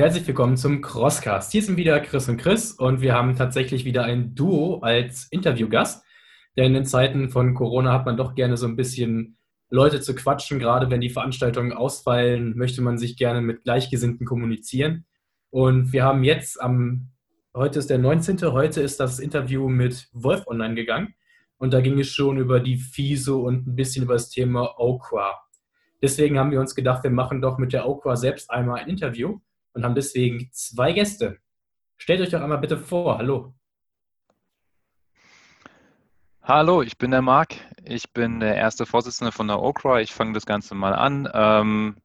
Herzlich willkommen zum Crosscast. Hier sind wieder Chris und Chris und wir haben tatsächlich wieder ein Duo als Interviewgast. Denn in Zeiten von Corona hat man doch gerne so ein bisschen Leute zu quatschen. Gerade wenn die Veranstaltungen ausfallen, möchte man sich gerne mit Gleichgesinnten kommunizieren. Und wir haben jetzt am, heute ist der 19., heute ist das Interview mit Wolf online gegangen. Und da ging es schon über die FISO und ein bisschen über das Thema Okra. Deswegen haben wir uns gedacht, wir machen doch mit der Okra selbst einmal ein Interview und haben deswegen zwei Gäste. Stellt euch doch einmal bitte vor. Hallo. Hallo, ich bin der Marc. Ich bin der erste Vorsitzende von der Okra. Ich fange das Ganze mal an. Ähm,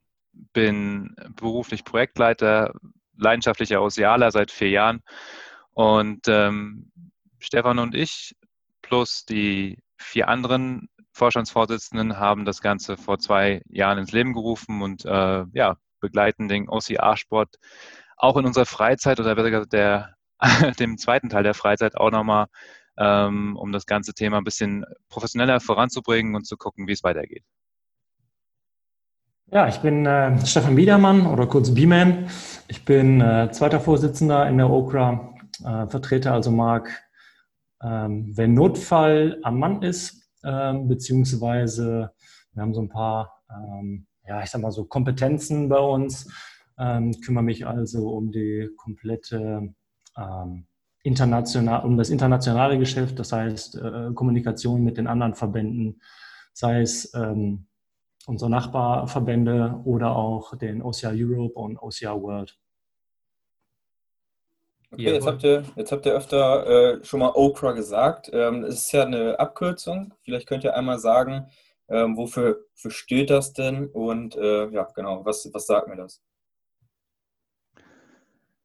bin beruflich Projektleiter, leidenschaftlicher Ocealer seit vier Jahren. Und ähm, Stefan und ich plus die vier anderen Vorstandsvorsitzenden haben das Ganze vor zwei Jahren ins Leben gerufen und äh, ja, begleiten den OCR-Sport auch in unserer Freizeit oder besser gesagt der, dem zweiten Teil der Freizeit auch nochmal, ähm, um das ganze Thema ein bisschen professioneller voranzubringen und zu gucken, wie es weitergeht. Ja, ich bin äh, Stefan Biedermann oder kurz B-Man. Ich bin äh, zweiter Vorsitzender in der OKRA, äh, vertrete also Marc ähm, wenn Notfall am Mann ist, ähm, beziehungsweise wir haben so ein paar, ähm, ja, ich sag mal so Kompetenzen bei uns, ähm, kümmere mich also um die komplette ähm, international, um das internationale Geschäft, das heißt äh, Kommunikation mit den anderen Verbänden, sei es ähm, unsere Nachbarverbände oder auch den OCR Europe und OCR World. Okay, jetzt habt, ihr, jetzt habt ihr öfter äh, schon mal Okra gesagt. Ähm, es ist ja eine Abkürzung. Vielleicht könnt ihr einmal sagen, ähm, wofür, wofür steht das denn? Und äh, ja, genau, was, was sagt mir das?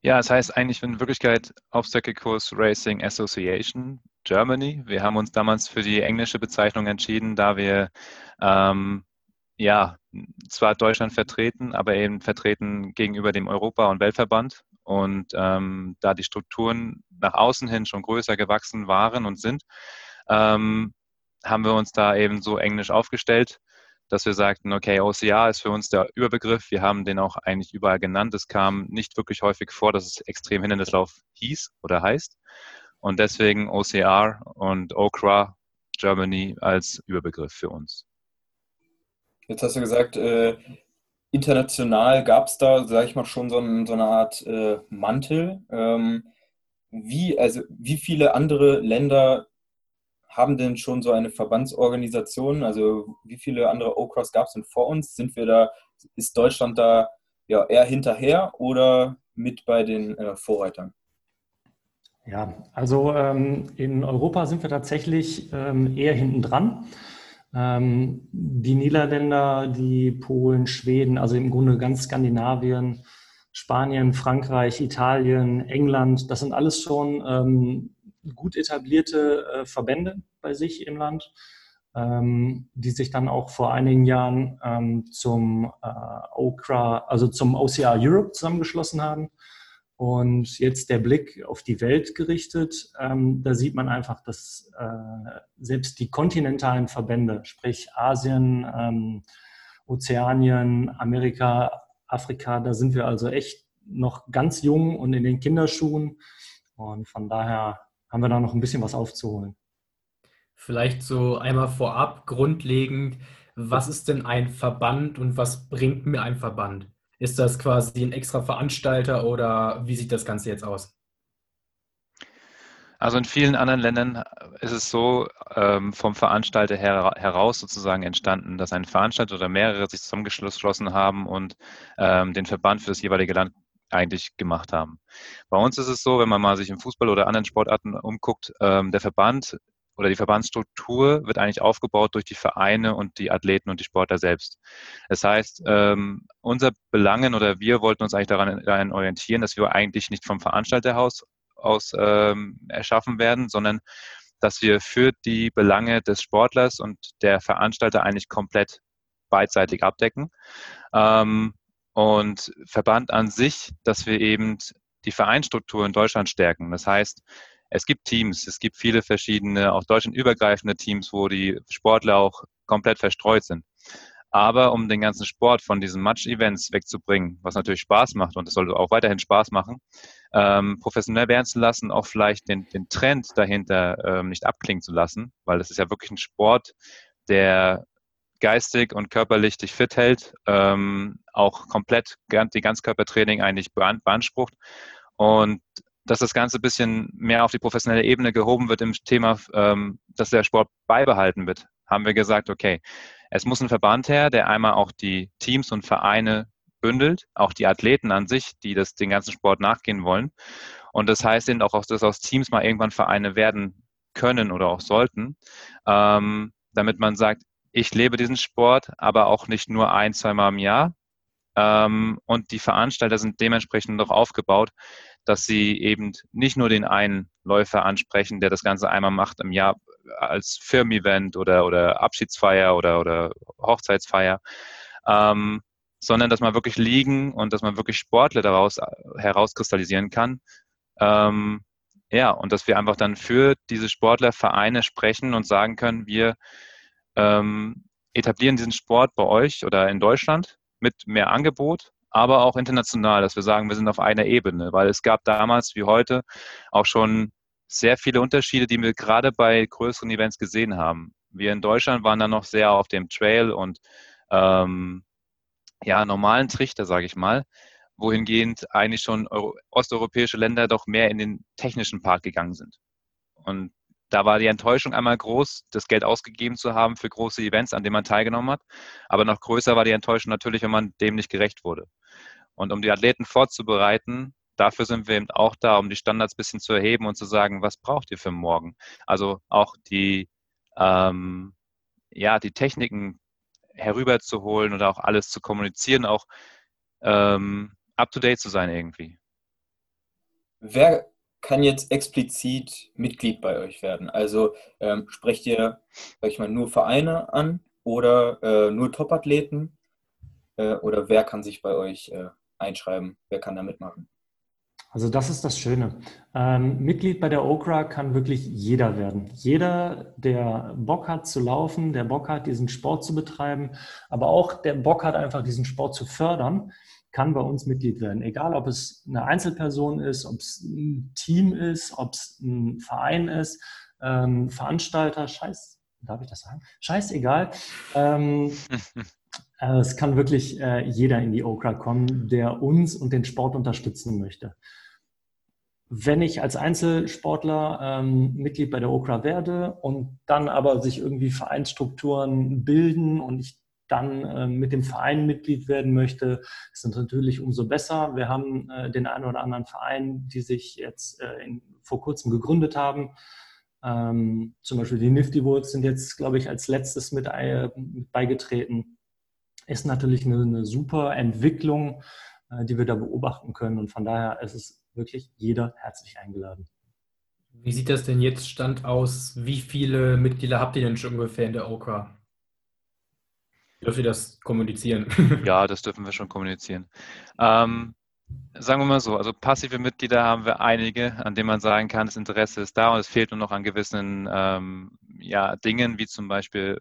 Ja, es heißt eigentlich in Wirklichkeit Obstacle Course Racing Association Germany. Wir haben uns damals für die englische Bezeichnung entschieden, da wir ähm, ja zwar Deutschland vertreten, aber eben vertreten gegenüber dem Europa- und Weltverband und ähm, da die Strukturen nach außen hin schon größer gewachsen waren und sind, ähm, haben wir uns da eben so englisch aufgestellt, dass wir sagten, okay, OCR ist für uns der Überbegriff. Wir haben den auch eigentlich überall genannt. Es kam nicht wirklich häufig vor, dass es extrem Hindernislauf hieß oder heißt. Und deswegen OCR und OCRA Germany als Überbegriff für uns. Jetzt hast du gesagt, äh, international gab es da, sage ich mal, schon so, ein, so eine Art äh, Mantel. Ähm, wie, also, wie viele andere Länder haben denn schon so eine Verbandsorganisation? Also wie viele andere O-Cross gab es denn vor uns? Sind wir da, ist Deutschland da ja, eher hinterher oder mit bei den äh, Vorreitern? Ja, also ähm, in Europa sind wir tatsächlich ähm, eher hinten dran. Ähm, die Niederländer, die Polen, Schweden, also im Grunde ganz Skandinavien, Spanien, Frankreich, Italien, England, das sind alles schon ähm, gut etablierte äh, Verbände bei sich im Land, ähm, die sich dann auch vor einigen Jahren ähm, zum äh, OCRA, also zum OCR Europe zusammengeschlossen haben. Und jetzt der Blick auf die Welt gerichtet, ähm, da sieht man einfach, dass äh, selbst die kontinentalen Verbände, sprich Asien, ähm, Ozeanien, Amerika, Afrika, da sind wir also echt noch ganz jung und in den Kinderschuhen. Und von daher haben wir da noch ein bisschen was aufzuholen. Vielleicht so einmal vorab grundlegend, was ist denn ein Verband und was bringt mir ein Verband? Ist das quasi ein extra Veranstalter oder wie sieht das Ganze jetzt aus? Also in vielen anderen Ländern ist es so ähm, vom Veranstalter her, heraus sozusagen entstanden, dass ein Veranstalter oder mehrere sich zusammengeschlossen haben und ähm, den Verband für das jeweilige Land eigentlich gemacht haben. Bei uns ist es so, wenn man mal sich im Fußball oder anderen Sportarten umguckt, ähm, der Verband oder die Verbandsstruktur wird eigentlich aufgebaut durch die Vereine und die Athleten und die Sportler selbst. Das heißt, ähm, unser Belangen oder wir wollten uns eigentlich daran, daran orientieren, dass wir eigentlich nicht vom Veranstalterhaus aus ähm, erschaffen werden, sondern dass wir für die Belange des Sportlers und der Veranstalter eigentlich komplett beidseitig abdecken. Ähm, und Verband an sich, dass wir eben die Vereinsstruktur in Deutschland stärken. Das heißt, es gibt Teams, es gibt viele verschiedene, auch deutschlandübergreifende Teams, wo die Sportler auch komplett verstreut sind. Aber um den ganzen Sport von diesen Match-Events wegzubringen, was natürlich Spaß macht und es soll auch weiterhin Spaß machen, ähm, professionell werden zu lassen, auch vielleicht den, den Trend dahinter ähm, nicht abklingen zu lassen, weil das ist ja wirklich ein Sport, der geistig und körperlich dich fit hält, ähm, auch komplett die Ganzkörpertraining eigentlich beansprucht. Und dass das Ganze ein bisschen mehr auf die professionelle Ebene gehoben wird im Thema, ähm, dass der Sport beibehalten wird, haben wir gesagt, okay, es muss ein Verband her, der einmal auch die Teams und Vereine bündelt, auch die Athleten an sich, die das den ganzen Sport nachgehen wollen. Und das heißt eben auch, dass aus Teams mal irgendwann Vereine werden können oder auch sollten, ähm, damit man sagt, ich lebe diesen Sport, aber auch nicht nur ein, zweimal im Jahr. Ähm, und die Veranstalter sind dementsprechend noch aufgebaut, dass sie eben nicht nur den einen Läufer ansprechen, der das Ganze einmal macht im Jahr als Firmen-Event oder, oder Abschiedsfeier oder, oder Hochzeitsfeier, ähm, sondern dass man wirklich liegen und dass man wirklich Sportler daraus äh, herauskristallisieren kann. Ähm, ja, und dass wir einfach dann für diese Sportlervereine sprechen und sagen können, wir ähm, etablieren diesen Sport bei euch oder in Deutschland mit mehr Angebot, aber auch international, dass wir sagen, wir sind auf einer Ebene, weil es gab damals wie heute auch schon sehr viele Unterschiede, die wir gerade bei größeren Events gesehen haben. Wir in Deutschland waren dann noch sehr auf dem Trail und ähm, ja, normalen Trichter, sage ich mal, wohingehend eigentlich schon Euro osteuropäische Länder doch mehr in den technischen Part gegangen sind. Und da war die Enttäuschung einmal groß, das Geld ausgegeben zu haben für große Events, an denen man teilgenommen hat. Aber noch größer war die Enttäuschung natürlich, wenn man dem nicht gerecht wurde. Und um die Athleten vorzubereiten, dafür sind wir eben auch da, um die Standards ein bisschen zu erheben und zu sagen, was braucht ihr für morgen? Also auch die, ähm, ja, die Techniken herüberzuholen oder auch alles zu kommunizieren, auch ähm, up-to-date zu sein irgendwie. Wer kann jetzt explizit Mitglied bei euch werden? Also ähm, sprecht ihr, sag ich mal, nur Vereine an oder äh, nur Topathleten? Äh, oder wer kann sich bei euch äh, einschreiben? Wer kann da mitmachen? Also das ist das Schöne. Ähm, Mitglied bei der Okra kann wirklich jeder werden. Jeder, der Bock hat zu laufen, der Bock hat, diesen Sport zu betreiben, aber auch der Bock hat, einfach diesen Sport zu fördern, kann bei uns Mitglied werden. Egal, ob es eine Einzelperson ist, ob es ein Team ist, ob es ein Verein ist, ähm, Veranstalter, scheiß, darf ich das sagen? Scheißegal. Ähm, äh, es kann wirklich äh, jeder in die Okra kommen, der uns und den Sport unterstützen möchte. Wenn ich als Einzelsportler ähm, Mitglied bei der Okra werde und dann aber sich irgendwie Vereinsstrukturen bilden und ich dann äh, mit dem Verein Mitglied werden möchte, ist das natürlich umso besser. Wir haben äh, den einen oder anderen Verein, die sich jetzt äh, in, vor kurzem gegründet haben. Ähm, zum Beispiel die Nifty Woods sind jetzt, glaube ich, als letztes mit, äh, mit beigetreten. Ist natürlich eine, eine super Entwicklung, äh, die wir da beobachten können. Und von daher ist es wirklich jeder herzlich eingeladen. Wie sieht das denn jetzt Stand aus? Wie viele Mitglieder habt ihr denn schon ungefähr in der OKA? Dürft ihr das kommunizieren? Ja, das dürfen wir schon kommunizieren. Ähm, sagen wir mal so, also passive Mitglieder haben wir einige, an denen man sagen kann, das Interesse ist da und es fehlt nur noch an gewissen ähm, ja, Dingen, wie zum Beispiel,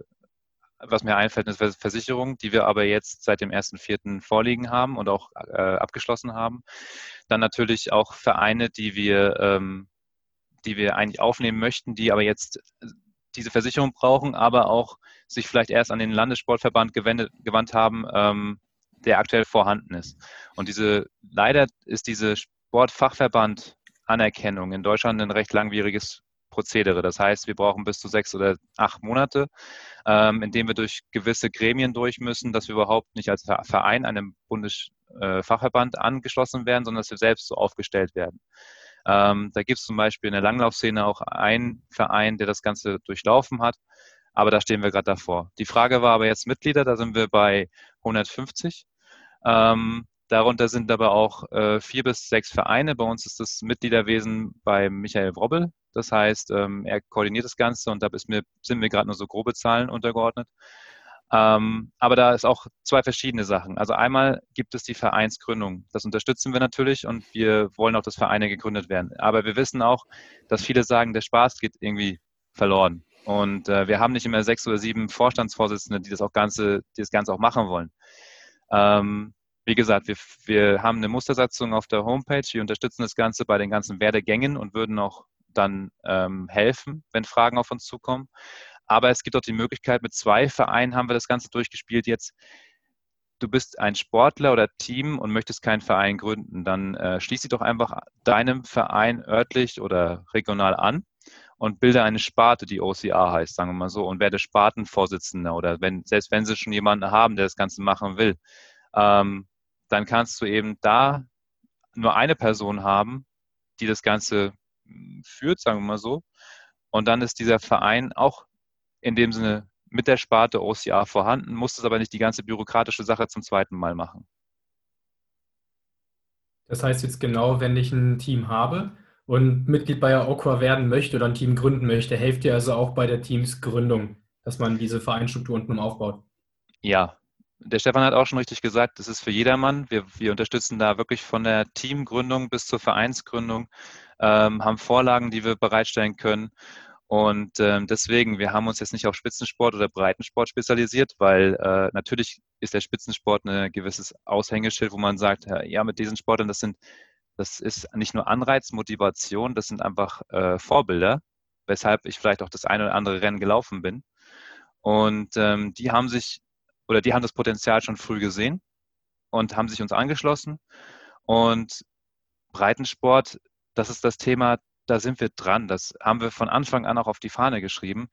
was mir einfällt, eine Versicherung, die wir aber jetzt seit dem 1.4. vorliegen haben und auch äh, abgeschlossen haben. Dann natürlich auch Vereine, die wir, ähm, die wir eigentlich aufnehmen möchten, die aber jetzt diese Versicherung brauchen, aber auch sich vielleicht erst an den Landessportverband gewendet, gewandt haben, ähm, der aktuell vorhanden ist. Und diese, leider ist diese Sportfachverband-Anerkennung in Deutschland ein recht langwieriges Prozedere. Das heißt, wir brauchen bis zu sechs oder acht Monate, ähm, in wir durch gewisse Gremien durch müssen, dass wir überhaupt nicht als Verein einem Bundesfachverband äh, angeschlossen werden, sondern dass wir selbst so aufgestellt werden. Ähm, da gibt es zum Beispiel in der Langlaufszene auch einen Verein, der das Ganze durchlaufen hat. Aber da stehen wir gerade davor. Die Frage war aber jetzt Mitglieder, da sind wir bei 150. Ähm, darunter sind aber auch äh, vier bis sechs Vereine. Bei uns ist das Mitgliederwesen bei Michael Wrobbel. Das heißt, ähm, er koordiniert das Ganze und da mir, sind mir gerade nur so grobe Zahlen untergeordnet. Ähm, aber da ist auch zwei verschiedene Sachen. Also einmal gibt es die Vereinsgründung. Das unterstützen wir natürlich und wir wollen auch, dass Vereine gegründet werden. Aber wir wissen auch, dass viele sagen, der Spaß geht irgendwie verloren. Und äh, wir haben nicht immer sechs oder sieben Vorstandsvorsitzende, die das, auch Ganze, die das Ganze auch machen wollen. Ähm, wie gesagt, wir, wir haben eine Mustersatzung auf der Homepage. Wir unterstützen das Ganze bei den ganzen Werdegängen und würden auch dann ähm, helfen, wenn Fragen auf uns zukommen. Aber es gibt auch die Möglichkeit, mit zwei Vereinen haben wir das Ganze durchgespielt jetzt. Du bist ein Sportler oder Team und möchtest keinen Verein gründen, dann äh, schließ dich doch einfach deinem Verein örtlich oder regional an und bilde eine Sparte, die OCA heißt, sagen wir mal so, und werde Spartenvorsitzender oder wenn, selbst wenn sie schon jemanden haben, der das Ganze machen will, ähm, dann kannst du eben da nur eine Person haben, die das Ganze führt, sagen wir mal so. Und dann ist dieser Verein auch in dem Sinne mit der Sparte OCA vorhanden, muss es aber nicht die ganze bürokratische Sache zum zweiten Mal machen. Das heißt jetzt genau, wenn ich ein Team habe und Mitglied bei Aqua werden möchte oder ein Team gründen möchte, helft ihr also auch bei der Teamsgründung, dass man diese Vereinsstruktur unten aufbaut? Ja, der Stefan hat auch schon richtig gesagt, das ist für jedermann. Wir, wir unterstützen da wirklich von der Teamgründung bis zur Vereinsgründung, ähm, haben Vorlagen, die wir bereitstellen können. Und ähm, deswegen, wir haben uns jetzt nicht auf Spitzensport oder Breitensport spezialisiert, weil äh, natürlich ist der Spitzensport ein gewisses Aushängeschild, wo man sagt, ja, mit diesen Sportlern, das sind, das ist nicht nur Anreiz, Motivation, das sind einfach äh, Vorbilder, weshalb ich vielleicht auch das eine oder andere Rennen gelaufen bin. Und ähm, die haben sich oder die haben das Potenzial schon früh gesehen und haben sich uns angeschlossen. Und Breitensport, das ist das Thema, da sind wir dran. Das haben wir von Anfang an auch auf die Fahne geschrieben.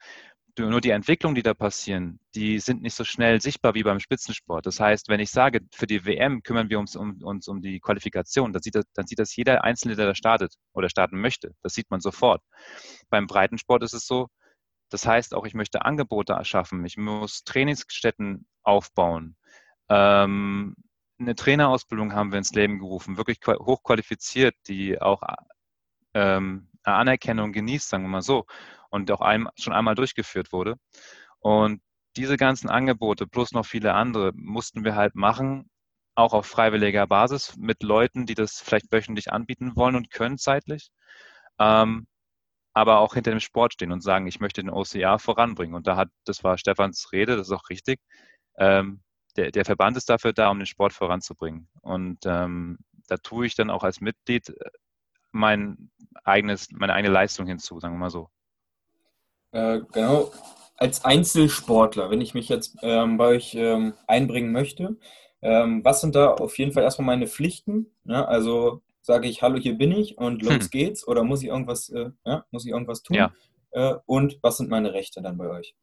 Nur die Entwicklungen, die da passieren, die sind nicht so schnell sichtbar wie beim Spitzensport. Das heißt, wenn ich sage, für die WM kümmern wir uns um, uns um die Qualifikation, dann sieht, das, dann sieht das jeder Einzelne, der da startet oder starten möchte. Das sieht man sofort. Beim Breitensport ist es so, das heißt auch, ich möchte Angebote erschaffen. Ich muss Trainingsstätten aufbauen. Ähm, eine Trainerausbildung haben wir ins Leben gerufen, wirklich hochqualifiziert, die auch ähm, Anerkennung genießt, sagen wir mal so, und auch ein, schon einmal durchgeführt wurde. Und diese ganzen Angebote plus noch viele andere mussten wir halt machen, auch auf freiwilliger Basis mit Leuten, die das vielleicht wöchentlich anbieten wollen und können zeitlich. Ähm, aber auch hinter dem Sport stehen und sagen, ich möchte den OCA voranbringen. Und da hat, das war Stefans Rede, das ist auch richtig. Ähm, der, der, Verband ist dafür da, um den Sport voranzubringen. Und ähm, da tue ich dann auch als Mitglied äh, mein eigenes, meine eigene Leistung hinzu, sagen wir mal so. Äh, genau. Als Einzelsportler, wenn ich mich jetzt ähm, bei euch ähm, einbringen möchte, ähm, was sind da auf jeden Fall erstmal meine Pflichten? Ja, also sage ich, hallo, hier bin ich und los hm. geht's oder muss ich irgendwas, äh, ja, muss ich irgendwas tun? Ja. Äh, und was sind meine Rechte dann bei euch?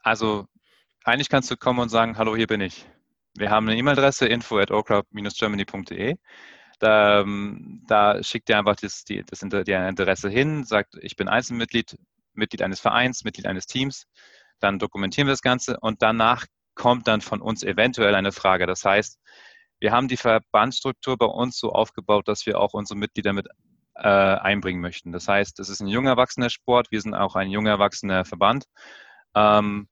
Also eigentlich kannst du kommen und sagen, hallo, hier bin ich. Wir haben eine E-Mail-Adresse info at germanyde Da, ähm, da, schickt ihr einfach das, die, das Interesse hin, sagt, ich bin Einzelmitglied, Mitglied eines Vereins, Mitglied eines Teams. Dann dokumentieren wir das Ganze und danach kommt dann von uns eventuell eine Frage. Das heißt, wir haben die Verbandsstruktur bei uns so aufgebaut, dass wir auch unsere Mitglieder mit äh, einbringen möchten. Das heißt, es ist ein junger erwachsener Sport, wir sind auch ein junger erwachsener Verband. Ähm,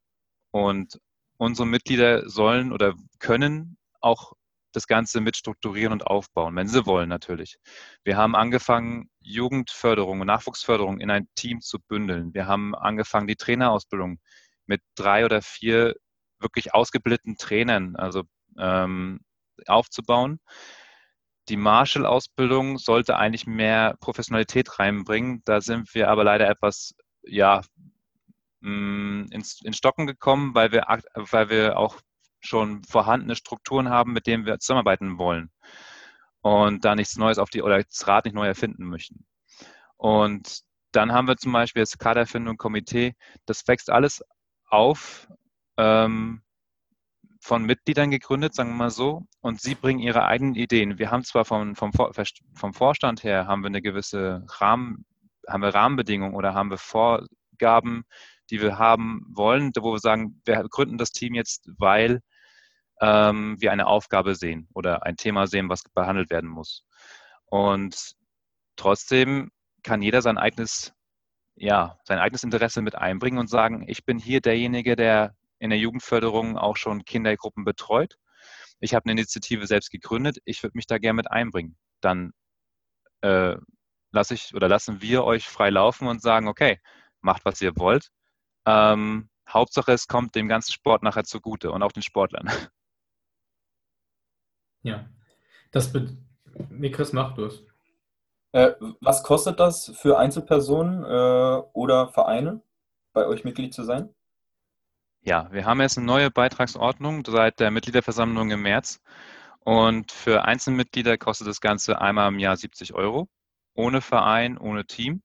und unsere Mitglieder sollen oder können auch das Ganze mit strukturieren und aufbauen, wenn sie wollen natürlich. Wir haben angefangen, Jugendförderung und Nachwuchsförderung in ein Team zu bündeln. Wir haben angefangen, die Trainerausbildung mit drei oder vier wirklich ausgebildeten Trainern, also ähm, aufzubauen. Die Marshall-Ausbildung sollte eigentlich mehr Professionalität reinbringen. Da sind wir aber leider etwas, ja, mm, ins, ins Stocken gekommen, weil wir, weil wir auch schon vorhandene Strukturen haben, mit denen wir zusammenarbeiten wollen und da nichts Neues auf die oder das Rad nicht neu erfinden möchten. Und dann haben wir zum Beispiel das Kaderfindung Komitee, das wächst alles auf. Ähm, von Mitgliedern gegründet, sagen wir mal so, und sie bringen ihre eigenen Ideen. Wir haben zwar vom, vom, vom Vorstand her haben wir eine gewisse Rahmen, haben wir Rahmenbedingungen oder haben wir Vorgaben, die wir haben wollen, wo wir sagen, wir gründen das Team jetzt, weil ähm, wir eine Aufgabe sehen oder ein Thema sehen, was behandelt werden muss. Und trotzdem kann jeder sein eigenes, ja, sein eigenes Interesse mit einbringen und sagen, ich bin hier derjenige, der in der Jugendförderung auch schon Kindergruppen betreut. Ich habe eine Initiative selbst gegründet. Ich würde mich da gerne mit einbringen. Dann äh, lasse ich oder lassen wir euch frei laufen und sagen, okay, macht, was ihr wollt. Ähm, Hauptsache, es kommt dem ganzen Sport nachher zugute und auch den Sportlern. Ja, das be nee, Chris, mach du es. Äh, was kostet das für Einzelpersonen äh, oder Vereine, bei euch Mitglied zu sein? Ja, wir haben jetzt eine neue Beitragsordnung seit der Mitgliederversammlung im März. Und für Einzelmitglieder kostet das Ganze einmal im Jahr 70 Euro. Ohne Verein, ohne Team.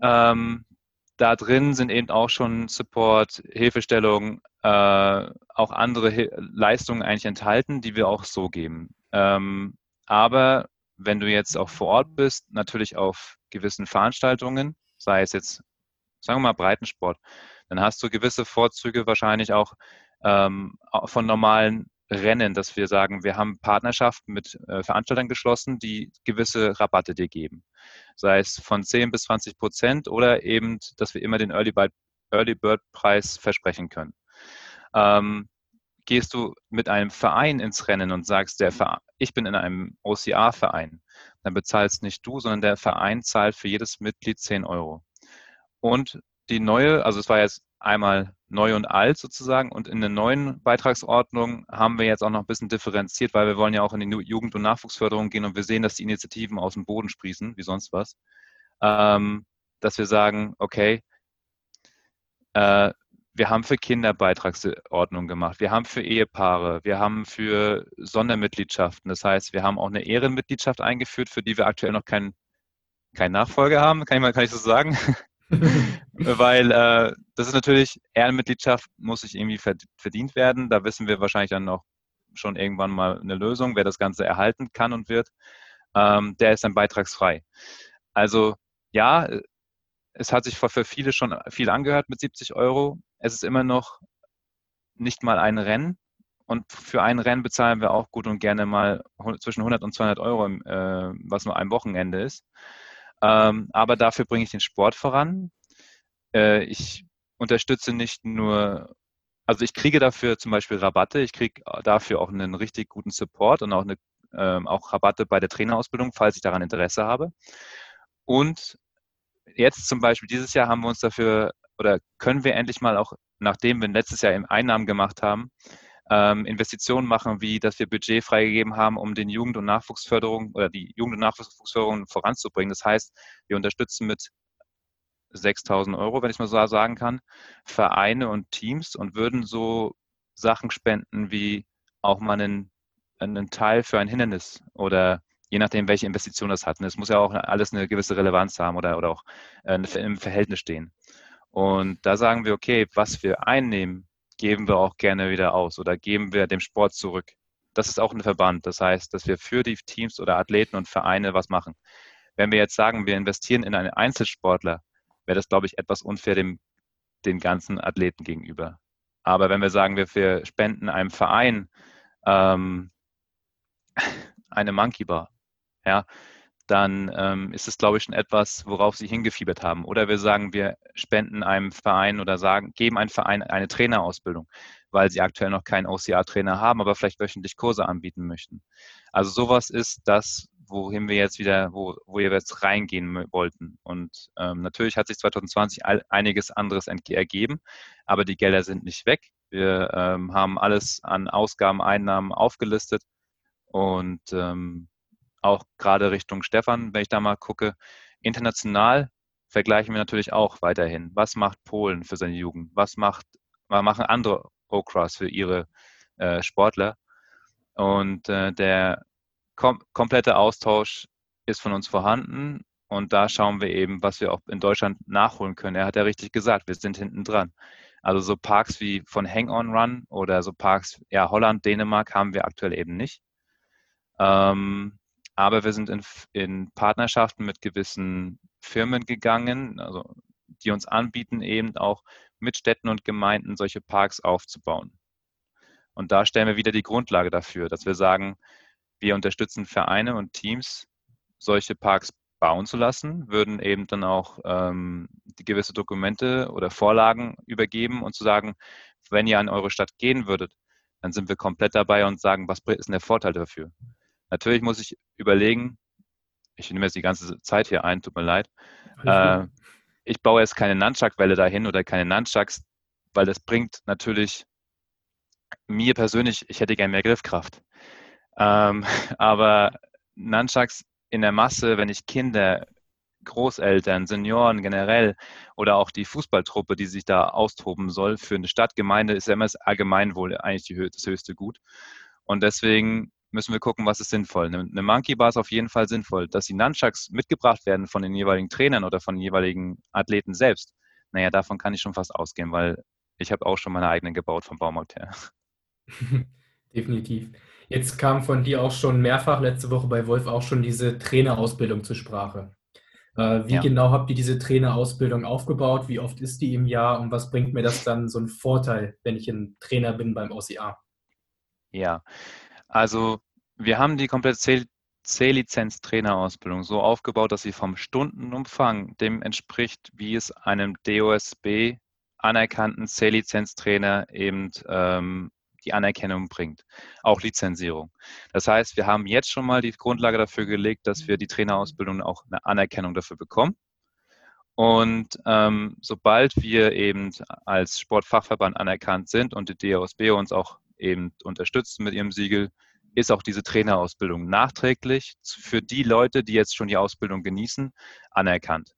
Ähm, da drin sind eben auch schon Support, Hilfestellung, äh, auch andere Leistungen eigentlich enthalten, die wir auch so geben. Ähm, aber wenn du jetzt auch vor Ort bist, natürlich auf gewissen Veranstaltungen, sei es jetzt, sagen wir mal, Breitensport, dann hast du gewisse Vorzüge wahrscheinlich auch ähm, von normalen Rennen, dass wir sagen, wir haben Partnerschaften mit äh, Veranstaltern geschlossen, die gewisse Rabatte dir geben. Sei es von 10 bis 20 Prozent oder eben, dass wir immer den Early Bird Preis versprechen können. Ähm, gehst du mit einem Verein ins Rennen und sagst, der Verein, ich bin in einem OCA-Verein, dann bezahlst nicht du, sondern der Verein zahlt für jedes Mitglied 10 Euro. Und die neue, also es war jetzt einmal neu und alt sozusagen und in der neuen Beitragsordnung haben wir jetzt auch noch ein bisschen differenziert, weil wir wollen ja auch in die Jugend- und Nachwuchsförderung gehen und wir sehen, dass die Initiativen aus dem Boden sprießen, wie sonst was, ähm, dass wir sagen, okay, äh, wir haben für Kinder Beitragsordnung gemacht, wir haben für Ehepaare, wir haben für Sondermitgliedschaften, das heißt, wir haben auch eine Ehrenmitgliedschaft eingeführt, für die wir aktuell noch keinen kein Nachfolger haben, kann ich mal kann ich so sagen. Weil äh, das ist natürlich, Ehrenmitgliedschaft muss sich irgendwie verdient werden. Da wissen wir wahrscheinlich dann noch schon irgendwann mal eine Lösung, wer das Ganze erhalten kann und wird. Ähm, der ist dann beitragsfrei. Also ja, es hat sich für viele schon viel angehört mit 70 Euro. Es ist immer noch nicht mal ein Rennen. Und für ein Rennen bezahlen wir auch gut und gerne mal zwischen 100 und 200 Euro, äh, was nur ein Wochenende ist. Ähm, aber dafür bringe ich den Sport voran. Äh, ich unterstütze nicht nur, also ich kriege dafür zum Beispiel Rabatte, ich kriege dafür auch einen richtig guten Support und auch, eine, äh, auch Rabatte bei der Trainerausbildung, falls ich daran Interesse habe. Und jetzt zum Beispiel dieses Jahr haben wir uns dafür oder können wir endlich mal auch, nachdem wir letztes Jahr Einnahmen gemacht haben, ähm, Investitionen machen, wie dass wir Budget freigegeben haben, um den Jugend- und Nachwuchsförderung oder die Jugend- und Nachwuchsförderung voranzubringen. Das heißt, wir unterstützen mit 6000 Euro, wenn ich mal so sagen kann, Vereine und Teams und würden so Sachen spenden wie auch mal einen, einen Teil für ein Hindernis oder je nachdem, welche Investition das hat. Es muss ja auch alles eine gewisse Relevanz haben oder, oder auch äh, im Verhältnis stehen. Und da sagen wir, okay, was wir einnehmen, geben wir auch gerne wieder aus oder geben wir dem Sport zurück. Das ist auch ein Verband. Das heißt, dass wir für die Teams oder Athleten und Vereine was machen. Wenn wir jetzt sagen, wir investieren in einen Einzelsportler, wäre das, glaube ich, etwas unfair dem, den ganzen Athleten gegenüber. Aber wenn wir sagen, wir, spenden einem Verein ähm, eine Monkey Bar, ja, dann ähm, ist es, glaube ich, schon etwas, worauf sie hingefiebert haben. Oder wir sagen, wir spenden einem Verein oder sagen, geben einem Verein eine Trainerausbildung, weil sie aktuell noch keinen OCR-Trainer haben, aber vielleicht wöchentlich Kurse anbieten möchten. Also sowas ist das, wohin wir jetzt wieder, wo, wo wir jetzt reingehen wollten. Und ähm, natürlich hat sich 2020 einiges anderes ergeben, aber die Gelder sind nicht weg. Wir ähm, haben alles an Ausgaben, Einnahmen aufgelistet und ähm, auch gerade Richtung Stefan, wenn ich da mal gucke, international vergleichen wir natürlich auch weiterhin. Was macht Polen für seine Jugend? Was macht, machen andere Okras für ihre äh, Sportler? Und äh, der kom komplette Austausch ist von uns vorhanden und da schauen wir eben, was wir auch in Deutschland nachholen können. Er hat ja richtig gesagt, wir sind hinten dran. Also so Parks wie von Hang On Run oder so Parks, ja, Holland, Dänemark haben wir aktuell eben nicht. Ähm, aber wir sind in, in Partnerschaften mit gewissen Firmen gegangen, also die uns anbieten, eben auch mit Städten und Gemeinden solche Parks aufzubauen. Und da stellen wir wieder die Grundlage dafür, dass wir sagen, wir unterstützen Vereine und Teams, solche Parks bauen zu lassen, würden eben dann auch ähm, gewisse Dokumente oder Vorlagen übergeben und zu sagen, wenn ihr an eure Stadt gehen würdet, dann sind wir komplett dabei und sagen, was ist denn der Vorteil dafür? Natürlich muss ich überlegen, ich nehme jetzt die ganze Zeit hier ein, tut mir leid. Äh, ich baue jetzt keine Nunchuck-Welle dahin oder keine Nunchucks, weil das bringt natürlich mir persönlich, ich hätte gerne mehr Griffkraft. Ähm, aber Nunchucks in der Masse, wenn ich Kinder, Großeltern, Senioren generell oder auch die Fußballtruppe, die sich da austoben soll, für eine Stadtgemeinde ist ja immer das Allgemeinwohl eigentlich die, das höchste Gut. Und deswegen müssen wir gucken, was ist sinnvoll. Eine, eine Monkey Bar ist auf jeden Fall sinnvoll. Dass die Nunchucks mitgebracht werden von den jeweiligen Trainern oder von den jeweiligen Athleten selbst, naja, davon kann ich schon fast ausgehen, weil ich habe auch schon meine eigenen gebaut vom Baumarkt her. Definitiv. Jetzt kam von dir auch schon mehrfach letzte Woche bei Wolf auch schon diese Trainerausbildung zur Sprache. Äh, wie ja. genau habt ihr diese Trainerausbildung aufgebaut? Wie oft ist die im Jahr und was bringt mir das dann so einen Vorteil, wenn ich ein Trainer bin beim OCA? Ja, also wir haben die komplette C-Lizenz-Trainerausbildung so aufgebaut, dass sie vom Stundenumfang dem entspricht, wie es einem DOSB anerkannten C-Lizenz-Trainer eben ähm, die Anerkennung bringt, auch Lizenzierung. Das heißt, wir haben jetzt schon mal die Grundlage dafür gelegt, dass wir die Trainerausbildung auch eine Anerkennung dafür bekommen. Und ähm, sobald wir eben als Sportfachverband anerkannt sind und die DOSB uns auch eben unterstützt mit ihrem Siegel, ist auch diese Trainerausbildung nachträglich für die Leute, die jetzt schon die Ausbildung genießen, anerkannt.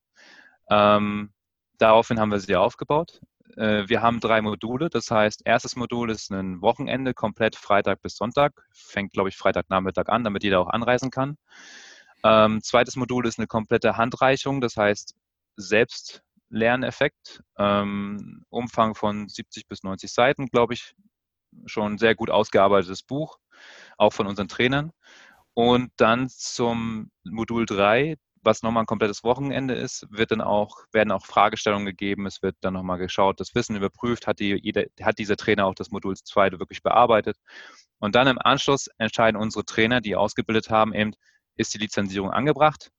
Ähm, daraufhin haben wir sie aufgebaut. Äh, wir haben drei Module. Das heißt, erstes Modul ist ein Wochenende, komplett Freitag bis Sonntag. Fängt, glaube ich, Freitagnachmittag an, damit jeder auch anreisen kann. Ähm, zweites Modul ist eine komplette Handreichung. Das heißt, Selbstlerneffekt. Ähm, Umfang von 70 bis 90 Seiten, glaube ich, schon sehr gut ausgearbeitetes Buch, auch von unseren Trainern. Und dann zum Modul 3, was nochmal ein komplettes Wochenende ist, wird dann auch, werden auch Fragestellungen gegeben, es wird dann nochmal geschaut, das Wissen überprüft, hat, die, jeder, hat dieser Trainer auch das Modul 2 wirklich bearbeitet. Und dann im Anschluss entscheiden unsere Trainer, die ausgebildet haben, eben, ist die Lizenzierung angebracht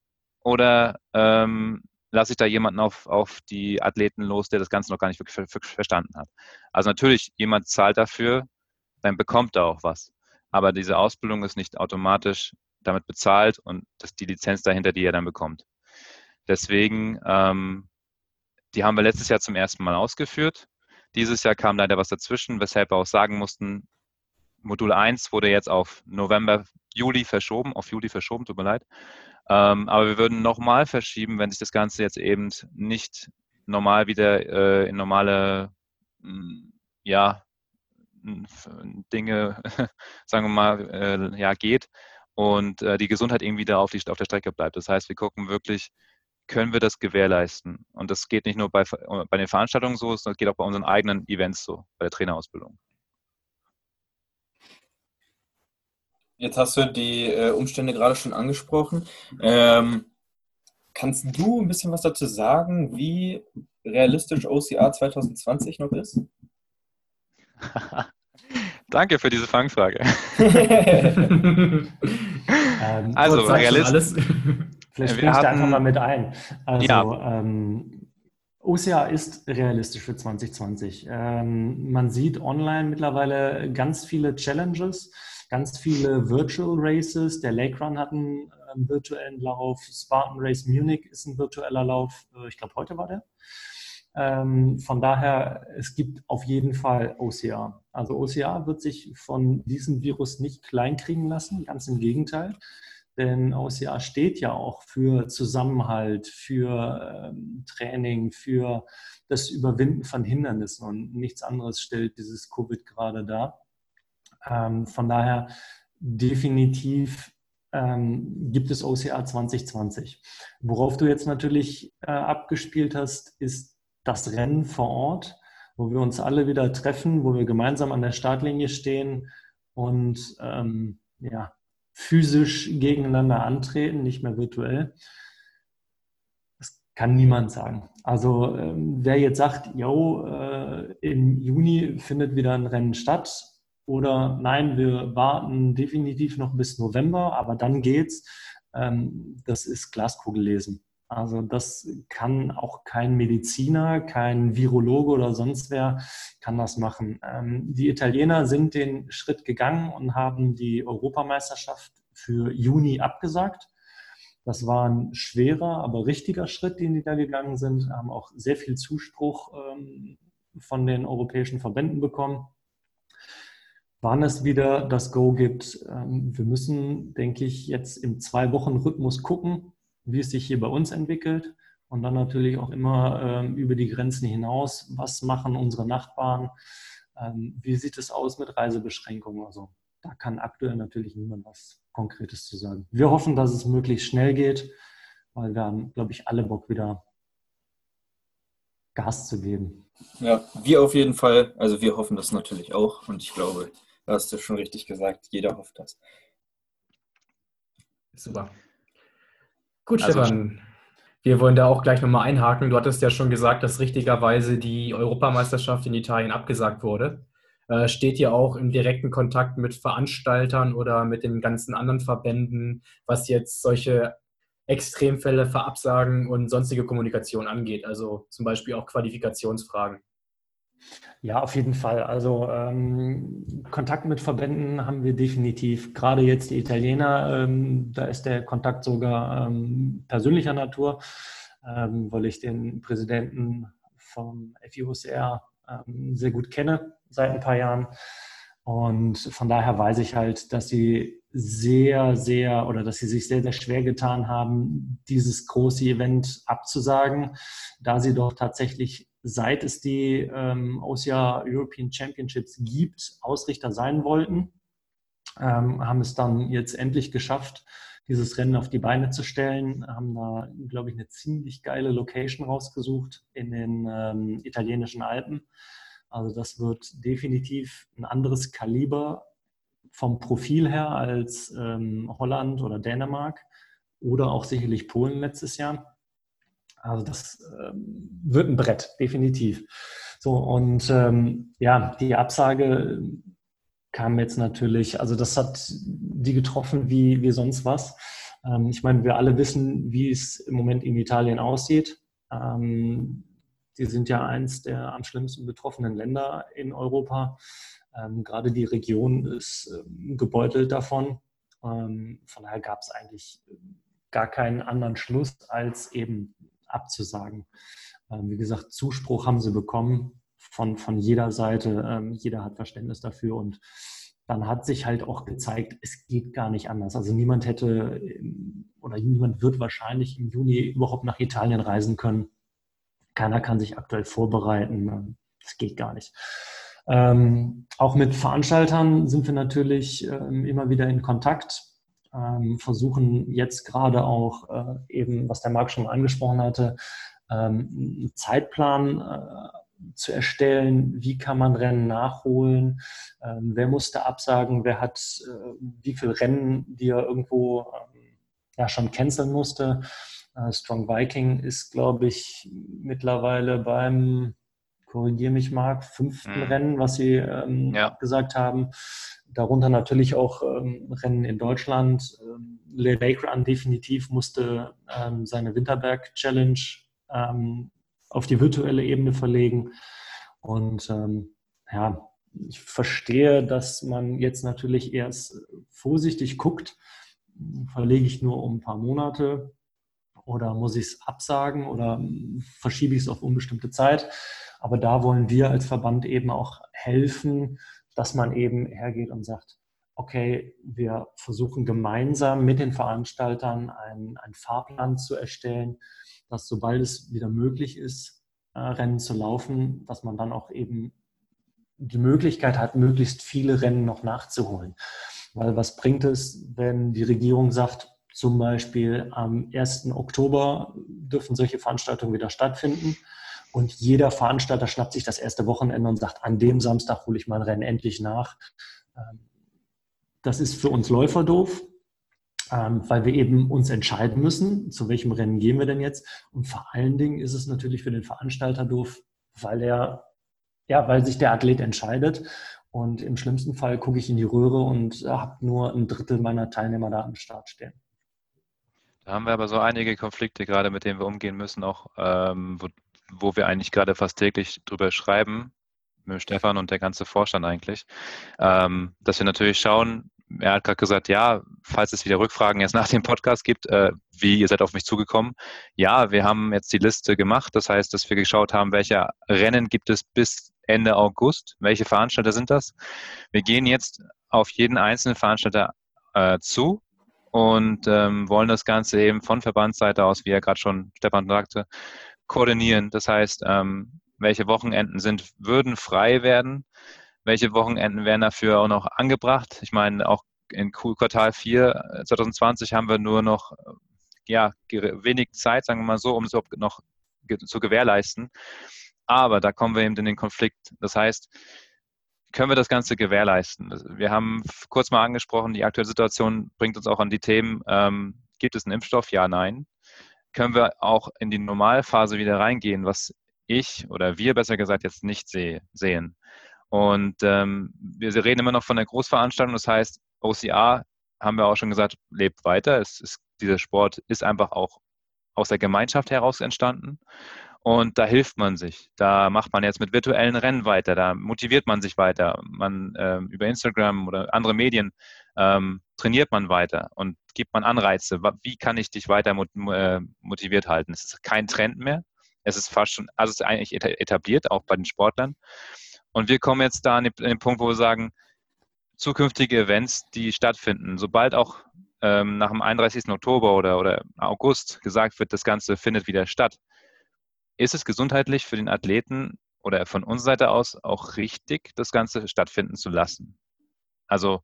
oder ähm, lasse ich da jemanden auf, auf die Athleten los, der das Ganze noch gar nicht wirklich, wirklich verstanden hat. Also natürlich, jemand zahlt dafür, dann bekommt er auch was. Aber diese Ausbildung ist nicht automatisch damit bezahlt und das die Lizenz dahinter, die er dann bekommt. Deswegen, ähm, die haben wir letztes Jahr zum ersten Mal ausgeführt. Dieses Jahr kam leider was dazwischen, weshalb wir auch sagen mussten, Modul 1 wurde jetzt auf November, Juli verschoben, auf Juli verschoben, tut mir leid. Ähm, aber wir würden nochmal verschieben, wenn sich das Ganze jetzt eben nicht normal wieder äh, in normale, hm, ja, Dinge, sagen wir mal, äh, ja, geht und äh, die Gesundheit irgendwie da auf, die, auf der Strecke bleibt. Das heißt, wir gucken wirklich, können wir das gewährleisten? Und das geht nicht nur bei, bei den Veranstaltungen so, sondern geht auch bei unseren eigenen Events so, bei der Trainerausbildung. Jetzt hast du die äh, Umstände gerade schon angesprochen. Ähm, kannst du ein bisschen was dazu sagen, wie realistisch OCR 2020 noch ist? Danke für diese Fangfrage. ähm, also realistisch. Vielleicht springe ich da einfach mal mit ein. Also, ja. ähm, OCR ist realistisch für 2020. Ähm, man sieht online mittlerweile ganz viele Challenges ganz viele Virtual Races. Der Lake Run hat einen äh, virtuellen Lauf. Spartan Race Munich ist ein virtueller Lauf. Äh, ich glaube, heute war der. Ähm, von daher, es gibt auf jeden Fall OCR. Also OCR wird sich von diesem Virus nicht kleinkriegen lassen, ganz im Gegenteil. Denn OCR steht ja auch für Zusammenhalt, für ähm, Training, für das Überwinden von Hindernissen und nichts anderes stellt dieses Covid gerade dar. Ähm, von daher definitiv ähm, gibt es OCR 2020. Worauf du jetzt natürlich äh, abgespielt hast, ist das Rennen vor Ort, wo wir uns alle wieder treffen, wo wir gemeinsam an der Startlinie stehen und ähm, ja, physisch gegeneinander antreten, nicht mehr virtuell. Das kann niemand sagen. Also ähm, wer jetzt sagt, yo, äh, im Juni findet wieder ein Rennen statt, oder nein, wir warten definitiv noch bis November, aber dann geht's. Ähm, das ist Glaskugel lesen. Also das kann auch kein Mediziner, kein Virologe oder sonst wer kann das machen. Ähm, die Italiener sind den Schritt gegangen und haben die Europameisterschaft für Juni abgesagt. Das war ein schwerer, aber richtiger Schritt, den die da gegangen sind, haben auch sehr viel Zuspruch ähm, von den europäischen Verbänden bekommen. Wann es wieder das Go gibt, ähm, wir müssen, denke ich, jetzt im Zwei-Wochen-Rhythmus gucken, wie es sich hier bei uns entwickelt und dann natürlich auch immer ähm, über die Grenzen hinaus, was machen unsere Nachbarn, ähm, wie sieht es aus mit Reisebeschränkungen. Also da kann aktuell natürlich niemand was Konkretes zu sagen. Wir hoffen, dass es möglichst schnell geht, weil wir haben, glaube ich, alle Bock wieder Gas zu geben. Ja, wir auf jeden Fall. Also wir hoffen das natürlich auch und ich glaube, hast du schon richtig gesagt, jeder hofft das. Super. Gut, also, Stefan. Wir wollen da auch gleich nochmal einhaken. Du hattest ja schon gesagt, dass richtigerweise die Europameisterschaft in Italien abgesagt wurde. Äh, steht ihr auch im direkten Kontakt mit Veranstaltern oder mit den ganzen anderen Verbänden, was jetzt solche Extremfälle, Verabsagen und sonstige Kommunikation angeht, also zum Beispiel auch Qualifikationsfragen? Ja, auf jeden Fall. Also ähm, Kontakt mit Verbänden haben wir definitiv. Gerade jetzt die Italiener, ähm, da ist der Kontakt sogar ähm, persönlicher Natur, ähm, weil ich den Präsidenten vom FIUCR ähm, sehr gut kenne seit ein paar Jahren. Und von daher weiß ich halt, dass sie sehr, sehr oder dass sie sich sehr, sehr schwer getan haben, dieses große Event abzusagen, da sie doch tatsächlich, seit es die ähm, OSIA European Championships gibt, Ausrichter sein wollten, ähm, haben es dann jetzt endlich geschafft, dieses Rennen auf die Beine zu stellen, haben da, glaube ich, eine ziemlich geile Location rausgesucht in den ähm, italienischen Alpen also das wird definitiv ein anderes Kaliber vom Profil her als ähm, Holland oder Dänemark oder auch sicherlich Polen letztes Jahr. Also das ähm, wird ein Brett, definitiv. So, und ähm, ja, die Absage kam jetzt natürlich, also das hat die getroffen wie, wie sonst was. Ähm, ich meine, wir alle wissen, wie es im Moment in Italien aussieht. Ähm, Sie sind ja eins der am schlimmsten betroffenen Länder in Europa. Ähm, gerade die Region ist ähm, gebeutelt davon. Von daher gab es eigentlich gar keinen anderen Schluss, als eben abzusagen. Ähm, wie gesagt, Zuspruch haben sie bekommen von, von jeder Seite. Ähm, jeder hat Verständnis dafür und dann hat sich halt auch gezeigt, es geht gar nicht anders. Also niemand hätte oder niemand wird wahrscheinlich im Juni überhaupt nach Italien reisen können keiner kann sich aktuell vorbereiten. Das geht gar nicht. Ähm, auch mit Veranstaltern sind wir natürlich ähm, immer wieder in Kontakt, ähm, versuchen jetzt gerade auch äh, eben, was der Marc schon angesprochen hatte, ähm, einen Zeitplan äh, zu erstellen. Wie kann man Rennen nachholen? Ähm, wer musste absagen? Wer hat äh, wie viele Rennen, die er irgendwo ähm, ja, schon canceln musste? Äh, Strong Viking ist, glaube ich, mittlerweile beim, korrigiere mich Marc, fünften mhm. Rennen, was sie ähm, ja. gesagt haben. Darunter natürlich auch ähm, Rennen in Deutschland. Ähm, Le Lake Run definitiv musste ähm, seine Winterberg Challenge ähm, auf die virtuelle Ebene verlegen. Und ähm, ja, ich verstehe, dass man jetzt natürlich erst vorsichtig guckt. Verlege ich nur um ein paar Monate oder muss ich es absagen oder verschiebe ich es auf unbestimmte Zeit. Aber da wollen wir als Verband eben auch helfen, dass man eben hergeht und sagt, okay, wir versuchen gemeinsam mit den Veranstaltern einen, einen Fahrplan zu erstellen, dass sobald es wieder möglich ist, äh, Rennen zu laufen, dass man dann auch eben die Möglichkeit hat, möglichst viele Rennen noch nachzuholen. Weil was bringt es, wenn die Regierung sagt, zum Beispiel am 1. Oktober dürfen solche Veranstaltungen wieder stattfinden. Und jeder Veranstalter schnappt sich das erste Wochenende und sagt, an dem Samstag hole ich mein Rennen endlich nach. Ähm, das ist für uns Läufer doof, ähm, weil wir eben uns entscheiden müssen, zu welchem Rennen gehen wir denn jetzt. Und vor allen Dingen ist es natürlich für den Veranstalter doof, weil er, ja, weil sich der Athlet entscheidet. Und im schlimmsten Fall gucke ich in die Röhre und habe nur ein Drittel meiner Teilnehmer da am Start stehen. Da haben wir aber so einige Konflikte gerade, mit denen wir umgehen müssen, auch ähm, wo, wo wir eigentlich gerade fast täglich drüber schreiben, mit Stefan und der ganze Vorstand eigentlich, ähm, dass wir natürlich schauen, er hat gerade gesagt, ja, falls es wieder Rückfragen jetzt nach dem Podcast gibt, äh, wie ihr seid auf mich zugekommen. Ja, wir haben jetzt die Liste gemacht. Das heißt, dass wir geschaut haben, welche Rennen gibt es bis Ende August, welche Veranstalter sind das. Wir gehen jetzt auf jeden einzelnen Veranstalter äh, zu und ähm, wollen das Ganze eben von Verbandsseite aus, wie er gerade schon Stefan sagte, koordinieren. Das heißt, ähm, welche Wochenenden sind, würden frei werden, welche Wochenenden werden dafür auch noch angebracht. Ich meine, auch in Quartal 4 2020 äh, haben wir nur noch ja, wenig Zeit, sagen wir mal so, um es noch zu gewährleisten. Aber da kommen wir eben in den Konflikt. Das heißt, können wir das Ganze gewährleisten? Wir haben kurz mal angesprochen, die aktuelle Situation bringt uns auch an die Themen, ähm, gibt es einen Impfstoff? Ja, nein. Können wir auch in die Normalphase wieder reingehen, was ich oder wir besser gesagt jetzt nicht seh, sehen? Und ähm, wir reden immer noch von der Großveranstaltung, das heißt, OCR haben wir auch schon gesagt, lebt weiter. Es ist, dieser Sport ist einfach auch aus der Gemeinschaft heraus entstanden. Und da hilft man sich. Da macht man jetzt mit virtuellen Rennen weiter, da motiviert man sich weiter. Man ähm, über Instagram oder andere Medien ähm, trainiert man weiter und gibt man Anreize. Wie kann ich dich weiter äh, motiviert halten? Es ist kein Trend mehr. Es ist fast schon, also es ist eigentlich etabliert, auch bei den Sportlern. Und wir kommen jetzt da an den, Punkt, wo wir sagen, zukünftige Events, die stattfinden, sobald auch ähm, nach dem 31. Oktober oder, oder August gesagt wird, das Ganze findet wieder statt, ist es gesundheitlich für den Athleten oder von unserer Seite aus auch richtig, das Ganze stattfinden zu lassen? Also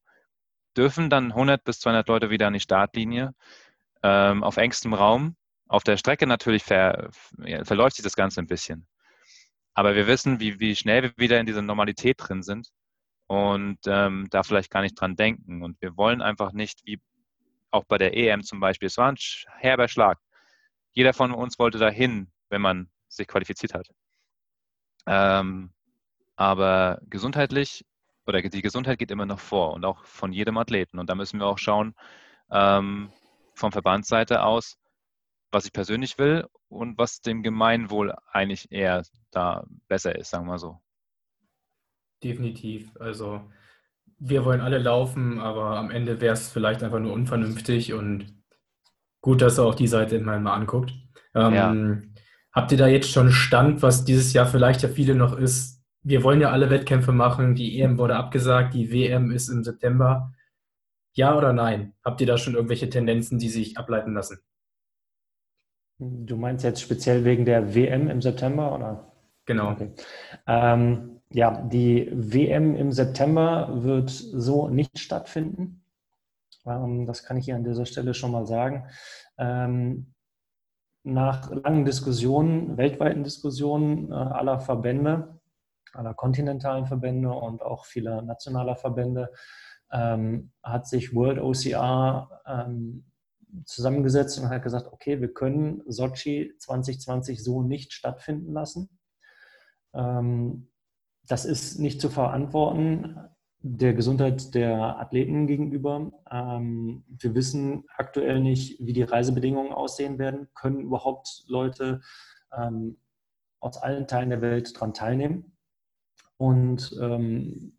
dürfen dann 100 bis 200 Leute wieder an die Startlinie ähm, auf engstem Raum? Auf der Strecke natürlich ver, verläuft sich das Ganze ein bisschen. Aber wir wissen, wie, wie schnell wir wieder in dieser Normalität drin sind und ähm, da vielleicht gar nicht dran denken. Und wir wollen einfach nicht, wie auch bei der EM zum Beispiel, es war ein herber Schlag. Jeder von uns wollte dahin, wenn man sich qualifiziert hat. Ähm, aber gesundheitlich oder die Gesundheit geht immer noch vor und auch von jedem Athleten. Und da müssen wir auch schauen, ähm, vom Verbandsseite aus, was ich persönlich will und was dem Gemeinwohl eigentlich eher da besser ist, sagen wir mal so. Definitiv. Also wir wollen alle laufen, aber am Ende wäre es vielleicht einfach nur unvernünftig und gut, dass er auch die Seite immer mal anguckt. Ähm, ja. Habt ihr da jetzt schon Stand, was dieses Jahr vielleicht ja viele noch ist? Wir wollen ja alle Wettkämpfe machen. Die EM wurde abgesagt, die WM ist im September. Ja oder nein? Habt ihr da schon irgendwelche Tendenzen, die sich ableiten lassen? Du meinst jetzt speziell wegen der WM im September, oder? Genau. Okay. Ähm, ja, die WM im September wird so nicht stattfinden. Ähm, das kann ich hier an dieser Stelle schon mal sagen. Ähm, nach langen Diskussionen, weltweiten Diskussionen äh, aller Verbände, aller kontinentalen Verbände und auch vieler nationaler Verbände, ähm, hat sich World OCR ähm, zusammengesetzt und hat gesagt, okay, wir können Sochi 2020 so nicht stattfinden lassen. Ähm, das ist nicht zu verantworten der Gesundheit der Athleten gegenüber. Ähm, wir wissen aktuell nicht, wie die Reisebedingungen aussehen werden. Können überhaupt Leute ähm, aus allen Teilen der Welt daran teilnehmen? Und ähm,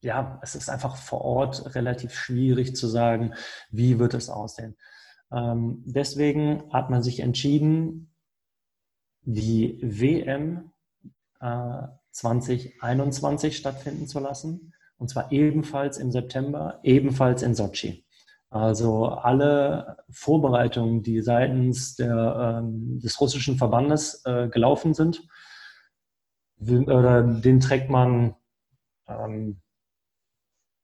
ja, es ist einfach vor Ort relativ schwierig zu sagen, wie wird es aussehen. Ähm, deswegen hat man sich entschieden, die WM äh, 2021 stattfinden zu lassen und zwar ebenfalls im September, ebenfalls in Sochi. Also alle Vorbereitungen, die seitens der, ähm, des russischen Verbandes äh, gelaufen sind, den trägt man ähm,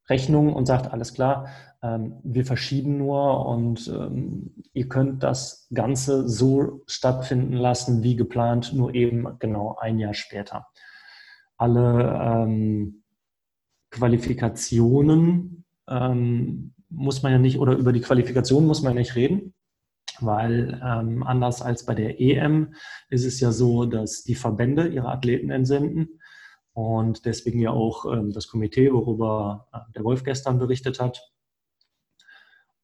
Rechnung und sagt, alles klar, ähm, wir verschieben nur und ähm, ihr könnt das Ganze so stattfinden lassen wie geplant, nur eben genau ein Jahr später. Alle ähm, Qualifikationen ähm, muss man ja nicht, oder über die Qualifikation muss man nicht reden, weil ähm, anders als bei der EM ist es ja so, dass die Verbände ihre Athleten entsenden und deswegen ja auch ähm, das Komitee, worüber äh, der Wolf gestern berichtet hat.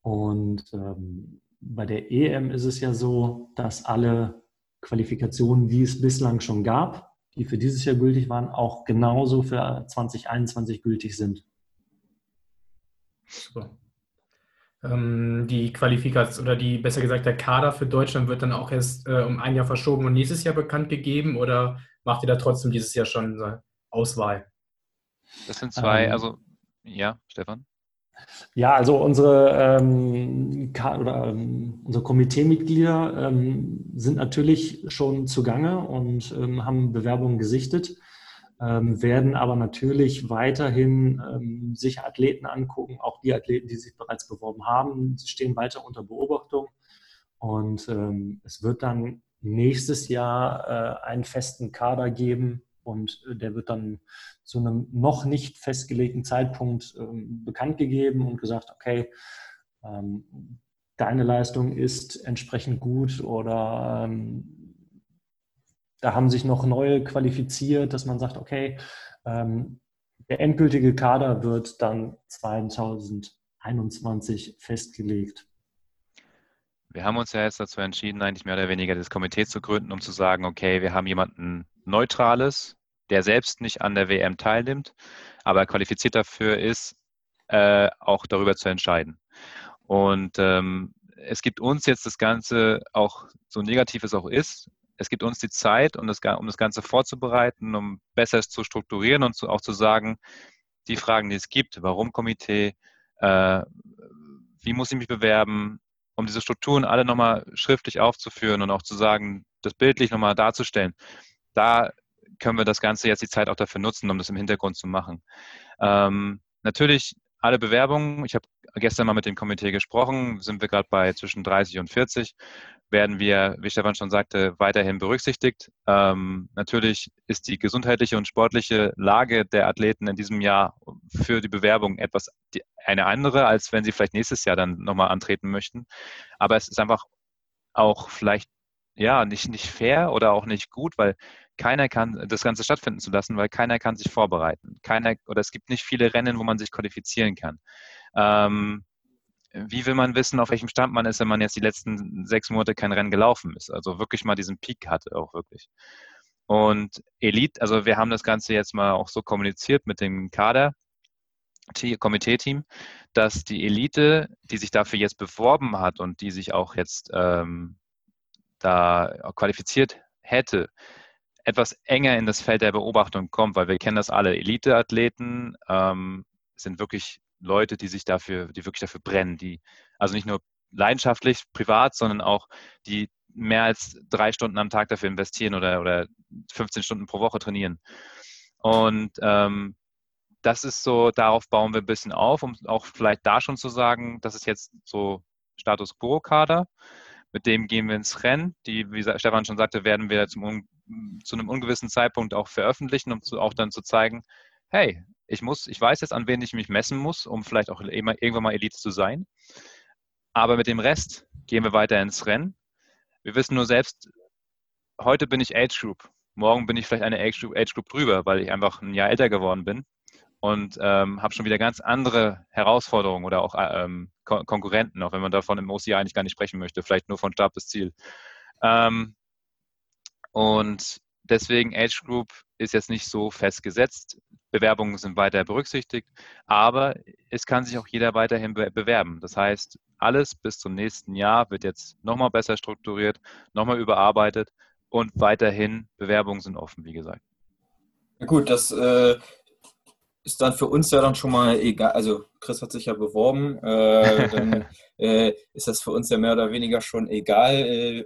Und ähm, bei der EM ist es ja so, dass alle Qualifikationen, die es bislang schon gab, die für dieses Jahr gültig waren, auch genauso für 2021 gültig sind. Super. Ähm, die Qualifikation oder die, besser gesagt, der Kader für Deutschland wird dann auch erst äh, um ein Jahr verschoben und nächstes Jahr bekannt gegeben oder macht ihr da trotzdem dieses Jahr schon eine Auswahl? Das sind zwei, ähm, also ja, Stefan. Ja, also unsere, ähm, oder, ähm, unsere Komiteemitglieder ähm, sind natürlich schon zugange und ähm, haben Bewerbungen gesichtet, ähm, werden aber natürlich weiterhin ähm, sich Athleten angucken, auch die Athleten, die sich bereits beworben haben, stehen weiter unter Beobachtung. Und es wird dann nächstes Jahr äh, einen festen Kader geben und äh, der wird dann zu einem noch nicht festgelegten Zeitpunkt ähm, bekannt gegeben und gesagt, okay, ähm, deine Leistung ist entsprechend gut oder ähm, da haben sich noch neue qualifiziert, dass man sagt, okay, ähm, der endgültige Kader wird dann 2021 festgelegt. Wir haben uns ja jetzt dazu entschieden, eigentlich mehr oder weniger das Komitee zu gründen, um zu sagen, okay, wir haben jemanden Neutrales, der selbst nicht an der WM teilnimmt, aber qualifiziert dafür ist, äh, auch darüber zu entscheiden. Und ähm, es gibt uns jetzt das Ganze, auch so negativ es auch ist, es gibt uns die Zeit, um das, um das Ganze vorzubereiten, um besser es zu strukturieren und zu, auch zu sagen, die Fragen, die es gibt, warum Komitee, äh, wie muss ich mich bewerben, um diese Strukturen alle nochmal schriftlich aufzuführen und auch zu sagen, das bildlich nochmal darzustellen. Da können wir das Ganze jetzt die Zeit auch dafür nutzen, um das im Hintergrund zu machen. Ähm, natürlich alle Bewerbungen, ich habe gestern mal mit dem Komitee gesprochen, sind wir gerade bei zwischen 30 und 40, werden wir, wie Stefan schon sagte, weiterhin berücksichtigt. Ähm, natürlich ist die gesundheitliche und sportliche Lage der Athleten in diesem Jahr für die Bewerbung etwas die, eine andere, als wenn sie vielleicht nächstes Jahr dann nochmal antreten möchten. Aber es ist einfach auch vielleicht ja nicht, nicht fair oder auch nicht gut, weil keiner kann das Ganze stattfinden zu lassen, weil keiner kann sich vorbereiten. Keiner oder es gibt nicht viele Rennen, wo man sich qualifizieren kann. Ähm, wie will man wissen, auf welchem Stand man ist, wenn man jetzt die letzten sechs Monate kein Rennen gelaufen ist? Also wirklich mal diesen Peak hatte, auch wirklich. Und Elite, also wir haben das Ganze jetzt mal auch so kommuniziert mit dem Kader, Komitee-Team, dass die Elite, die sich dafür jetzt beworben hat und die sich auch jetzt ähm, da qualifiziert hätte, etwas enger in das Feld der Beobachtung kommt, weil wir kennen das alle. Elite-Athleten ähm, sind wirklich Leute, die sich dafür, die wirklich dafür brennen, die also nicht nur leidenschaftlich, privat, sondern auch die mehr als drei Stunden am Tag dafür investieren oder, oder 15 Stunden pro Woche trainieren. Und ähm, das ist so, darauf bauen wir ein bisschen auf, um auch vielleicht da schon zu sagen, das ist jetzt so Status Quo-Kader. Mit dem gehen wir ins Rennen. Die, wie Stefan schon sagte, werden wir zum zu einem ungewissen Zeitpunkt auch veröffentlichen, um zu, auch dann zu zeigen, hey, ich muss, ich weiß jetzt, an wen ich mich messen muss, um vielleicht auch irgendwann mal Elite zu sein. Aber mit dem Rest gehen wir weiter ins Rennen. Wir wissen nur selbst, heute bin ich Age Group, morgen bin ich vielleicht eine Age Group, Age Group drüber, weil ich einfach ein Jahr älter geworden bin und ähm, habe schon wieder ganz andere Herausforderungen oder auch ähm, Konkurrenten, auch wenn man davon im OCI eigentlich gar nicht sprechen möchte, vielleicht nur von Start bis Ziel. Ähm, und deswegen Age Group ist jetzt nicht so festgesetzt. Bewerbungen sind weiter berücksichtigt, aber es kann sich auch jeder weiterhin bewerben. Das heißt, alles bis zum nächsten Jahr wird jetzt nochmal besser strukturiert, nochmal überarbeitet und weiterhin Bewerbungen sind offen, wie gesagt. Gut, das äh, ist dann für uns ja dann schon mal egal. Also Chris hat sich ja beworben, äh, dann äh, ist das für uns ja mehr oder weniger schon egal. Äh,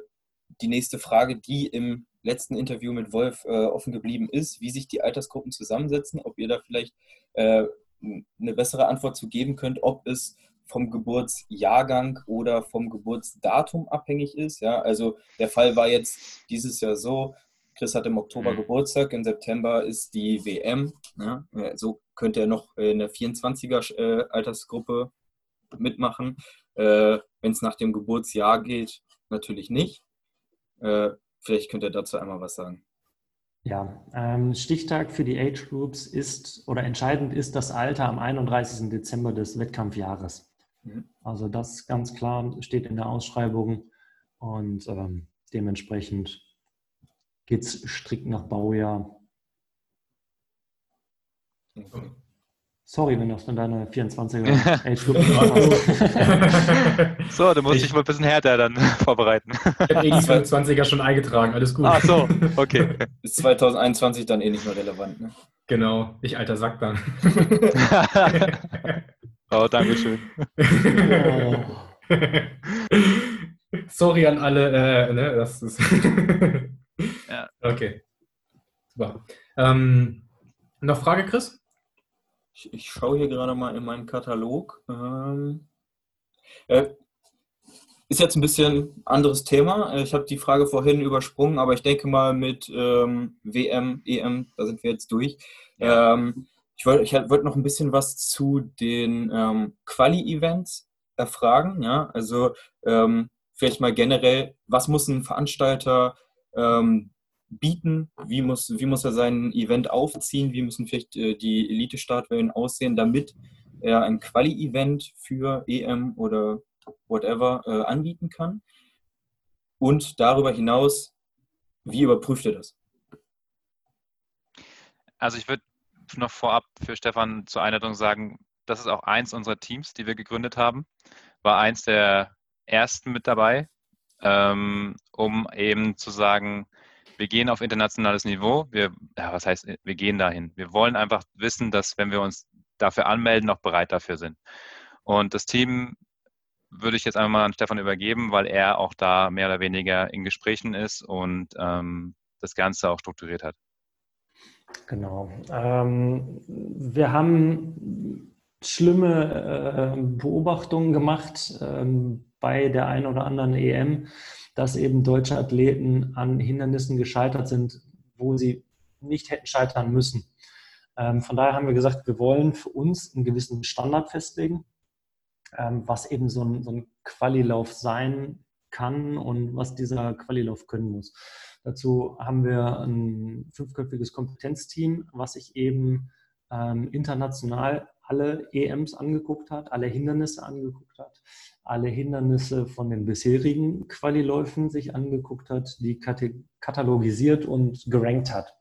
die nächste Frage, die im letzten Interview mit Wolf äh, offen geblieben ist, wie sich die Altersgruppen zusammensetzen, ob ihr da vielleicht äh, eine bessere Antwort zu geben könnt, ob es vom Geburtsjahrgang oder vom Geburtsdatum abhängig ist. Ja, also der Fall war jetzt dieses Jahr so, Chris hat im Oktober mhm. Geburtstag, im September ist die WM. Ja, so könnte er noch in der 24er äh, Altersgruppe mitmachen. Äh, Wenn es nach dem Geburtsjahr geht, natürlich nicht. Äh, Vielleicht könnt ihr dazu einmal was sagen. Ja, ähm, Stichtag für die Age Groups ist oder entscheidend ist das Alter am 31. Dezember des Wettkampfjahres. Mhm. Also das ganz klar steht in der Ausschreibung und ähm, dementsprechend geht es strikt nach Baujahr. Okay. Sorry, wenn das von deiner 24er Age Group hast. So, du musst ich, dich mal ein bisschen härter dann vorbereiten. Ich habe eh die 22er schon eingetragen, alles gut. Ach so, okay. Ist 2021 dann eh nicht mehr relevant, ne? Genau, ich alter Sack dann. oh, danke schön. Sorry an alle, äh, ne, das ist. Okay. Super. Ähm, noch Frage, Chris? Ich, ich schaue hier gerade mal in meinen Katalog. Ähm, äh, ist jetzt ein bisschen anderes Thema. Ich habe die Frage vorhin übersprungen, aber ich denke mal mit ähm, WM, EM, da sind wir jetzt durch. Ähm, ich wollte ich wollt noch ein bisschen was zu den ähm, Quali-Events erfragen. Ja? Also ähm, vielleicht mal generell, was muss ein Veranstalter ähm, bieten? Wie muss, wie muss er sein Event aufziehen? Wie müssen vielleicht äh, die Elite-Startwellen aussehen, damit er ein Quali-Event für EM oder whatever äh, anbieten kann? Und darüber hinaus, wie überprüft er das? Also ich würde noch vorab für Stefan zur Einleitung sagen, das ist auch eins unserer Teams, die wir gegründet haben. War eins der ersten mit dabei, ähm, um eben zu sagen, wir gehen auf internationales Niveau. Wir, ja, was heißt, wir gehen dahin. Wir wollen einfach wissen, dass wenn wir uns dafür anmelden, auch bereit dafür sind. Und das Team würde ich jetzt einmal mal an Stefan übergeben, weil er auch da mehr oder weniger in Gesprächen ist und ähm, das Ganze auch strukturiert hat. Genau. Ähm, wir haben schlimme äh, Beobachtungen gemacht ähm, bei der einen oder anderen EM dass eben deutsche Athleten an Hindernissen gescheitert sind, wo sie nicht hätten scheitern müssen. Ähm, von daher haben wir gesagt, wir wollen für uns einen gewissen Standard festlegen, ähm, was eben so ein, so ein Qualilauf sein kann und was dieser Qualilauf können muss. Dazu haben wir ein fünfköpfiges Kompetenzteam, was sich eben ähm, international alle EMs angeguckt hat, alle Hindernisse angeguckt hat, alle Hindernisse von den bisherigen Qualiläufen sich angeguckt hat, die katalogisiert und gerankt hat,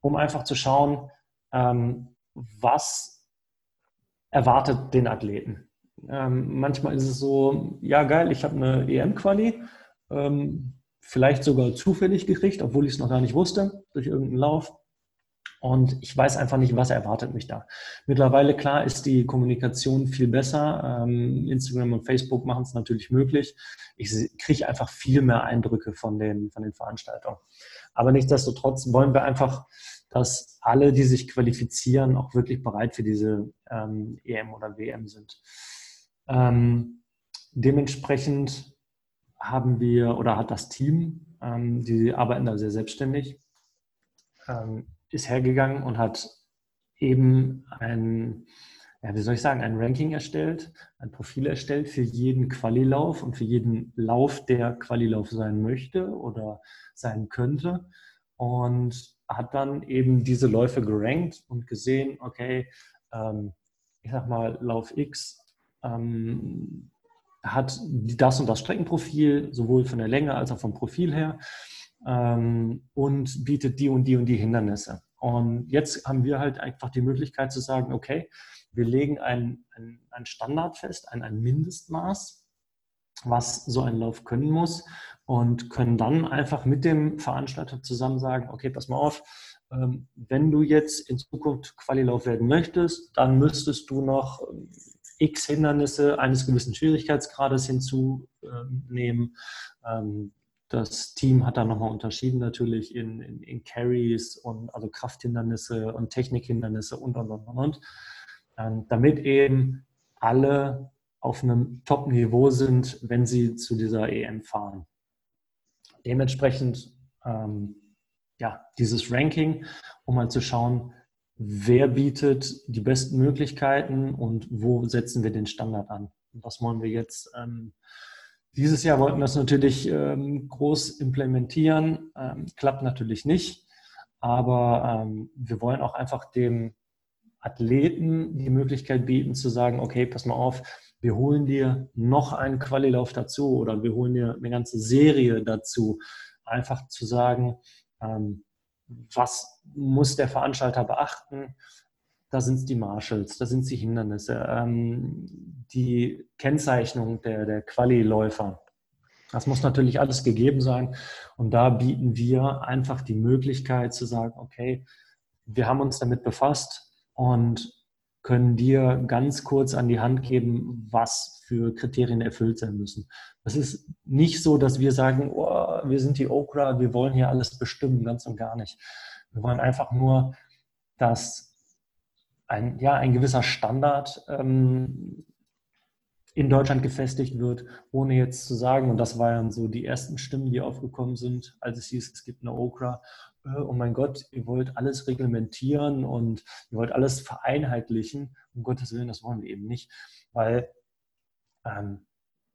um einfach zu schauen, ähm, was erwartet den Athleten. Ähm, manchmal ist es so, ja geil, ich habe eine EM-Quali, ähm, vielleicht sogar zufällig gekriegt, obwohl ich es noch gar nicht wusste, durch irgendeinen Lauf. Und ich weiß einfach nicht, was erwartet mich da. Mittlerweile, klar, ist die Kommunikation viel besser. Ähm, Instagram und Facebook machen es natürlich möglich. Ich kriege einfach viel mehr Eindrücke von den, von den Veranstaltungen. Aber nichtsdestotrotz wollen wir einfach, dass alle, die sich qualifizieren, auch wirklich bereit für diese ähm, EM oder WM sind. Ähm, dementsprechend haben wir oder hat das Team, ähm, die arbeiten da sehr selbstständig, ähm, ist hergegangen und hat eben ein, ja, wie soll ich sagen, ein Ranking erstellt, ein Profil erstellt für jeden Qualilauf und für jeden Lauf, der Qualilauf sein möchte oder sein könnte. Und hat dann eben diese Läufe gerankt und gesehen, okay, ähm, ich sag mal, Lauf X ähm, hat das und das Streckenprofil, sowohl von der Länge als auch vom Profil her ähm, und bietet die und die und die Hindernisse. Und jetzt haben wir halt einfach die Möglichkeit zu sagen, okay, wir legen einen ein Standard fest, ein, ein Mindestmaß, was so ein Lauf können muss und können dann einfach mit dem Veranstalter zusammen sagen, okay, pass mal auf, ähm, wenn du jetzt in Zukunft Qualilauf werden möchtest, dann müsstest du noch ähm, x Hindernisse eines gewissen Schwierigkeitsgrades hinzunehmen. Das Team hat da nochmal unterschieden natürlich in, in, in, Carries und also Krafthindernisse und Technikhindernisse und und und und, ähm, damit eben alle auf einem Top-Niveau sind, wenn sie zu dieser EM fahren. Dementsprechend ähm, ja, dieses Ranking, um mal zu schauen, wer bietet die besten Möglichkeiten und wo setzen wir den Standard an. Und das wollen wir jetzt ähm, dieses Jahr wollten wir es natürlich ähm, groß implementieren, ähm, klappt natürlich nicht, aber ähm, wir wollen auch einfach dem Athleten die Möglichkeit bieten zu sagen, okay, pass mal auf, wir holen dir noch einen Qualilauf dazu oder wir holen dir eine ganze Serie dazu. Einfach zu sagen, ähm, was muss der Veranstalter beachten, da sind es die Marshalls, da sind es die Hindernisse, ähm, die Kennzeichnung der, der Quali-Läufer. Das muss natürlich alles gegeben sein. Und da bieten wir einfach die Möglichkeit zu sagen, okay, wir haben uns damit befasst und können dir ganz kurz an die Hand geben, was für Kriterien erfüllt sein müssen. Das ist nicht so, dass wir sagen, oh, wir sind die Okra, wir wollen hier alles bestimmen, ganz und gar nicht. Wir wollen einfach nur, dass ein, ja, ein gewisser Standard ähm, in Deutschland gefestigt wird, ohne jetzt zu sagen, und das waren so die ersten Stimmen, die aufgekommen sind, als es hieß, es gibt eine Okra, äh, oh mein Gott, ihr wollt alles reglementieren und ihr wollt alles vereinheitlichen. Um Gottes Willen, das wollen wir eben nicht, weil ähm,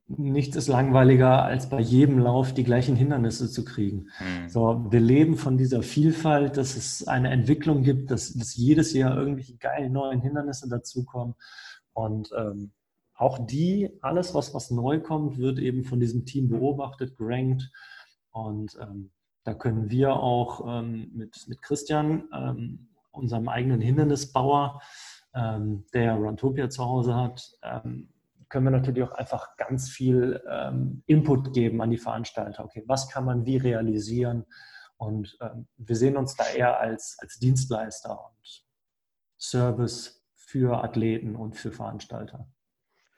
nichts ist langweiliger, als bei jedem Lauf die gleichen Hindernisse zu kriegen. Mhm. So, wir leben von dieser Vielfalt, dass es eine Entwicklung gibt, dass, dass jedes Jahr irgendwelche geilen neuen Hindernisse dazukommen. Und ähm, auch die, alles, was, was neu kommt, wird eben von diesem Team beobachtet, gerankt. Und ähm, da können wir auch ähm, mit, mit Christian, ähm, unserem eigenen Hindernisbauer, ähm, der Runtopia zu Hause hat, ähm, können wir natürlich auch einfach ganz viel ähm, Input geben an die Veranstalter. Okay, was kann man wie realisieren? Und wir sehen uns da eher als, als Dienstleister und Service für Athleten und für Veranstalter.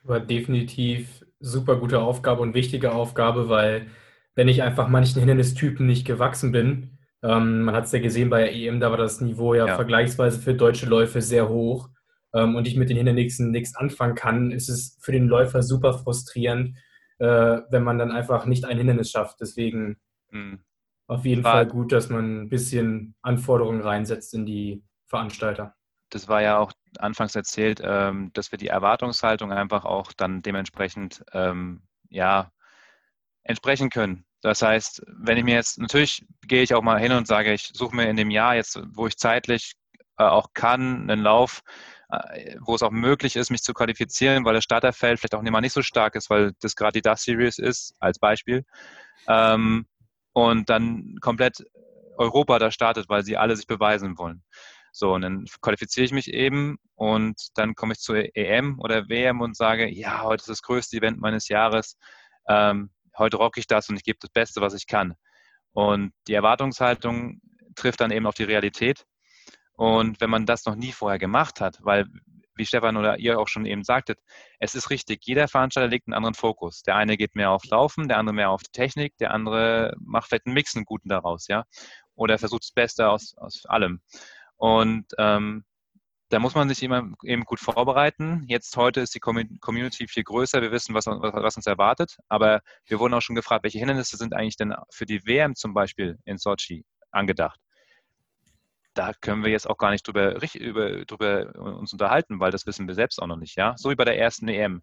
War definitiv super gute Aufgabe und wichtige Aufgabe, weil wenn ich einfach manchen Hindernistypen nicht gewachsen bin, ähm, man hat es ja gesehen bei der EM, da war das Niveau ja, ja. vergleichsweise für deutsche Läufe sehr hoch ähm, und ich mit den Hindernissen nichts anfangen kann, ist es für den Läufer super frustrierend, äh, wenn man dann einfach nicht ein Hindernis schafft. Deswegen mhm. auf jeden Fall gut, dass man ein bisschen Anforderungen reinsetzt in die Veranstalter das war ja auch anfangs erzählt, ähm, dass wir die Erwartungshaltung einfach auch dann dementsprechend ähm, ja, entsprechen können. Das heißt, wenn ich mir jetzt, natürlich gehe ich auch mal hin und sage, ich suche mir in dem Jahr jetzt, wo ich zeitlich äh, auch kann, einen Lauf, wo es auch möglich ist, mich zu qualifizieren, weil das Starterfeld vielleicht auch nicht mal nicht so stark ist, weil das gerade die Dust Series ist, als Beispiel. Ähm, und dann komplett Europa da startet, weil sie alle sich beweisen wollen. So, und dann qualifiziere ich mich eben und dann komme ich zur EM oder WM und sage, ja, heute ist das größte Event meines Jahres. Ähm, heute rocke ich das und ich gebe das Beste, was ich kann. Und die Erwartungshaltung trifft dann eben auf die Realität. Und wenn man das noch nie vorher gemacht hat, weil, wie Stefan oder ihr auch schon eben sagtet, es ist richtig, jeder Veranstalter legt einen anderen Fokus. Der eine geht mehr auf Laufen, der andere mehr auf die Technik, der andere macht vielleicht einen Mix, einen guten daraus, ja. Oder versucht das Beste aus, aus allem. Und ähm, da muss man sich immer eben gut vorbereiten. Jetzt heute ist die Community viel größer. Wir wissen, was, was, uns erwartet. Aber wir wurden auch schon gefragt, welche Hindernisse sind eigentlich denn für die WM zum Beispiel in Sochi angedacht? Da können wir jetzt auch gar nicht drüber, über, drüber uns unterhalten, weil das wissen wir selbst auch noch nicht. Ja, so wie bei der ersten EM.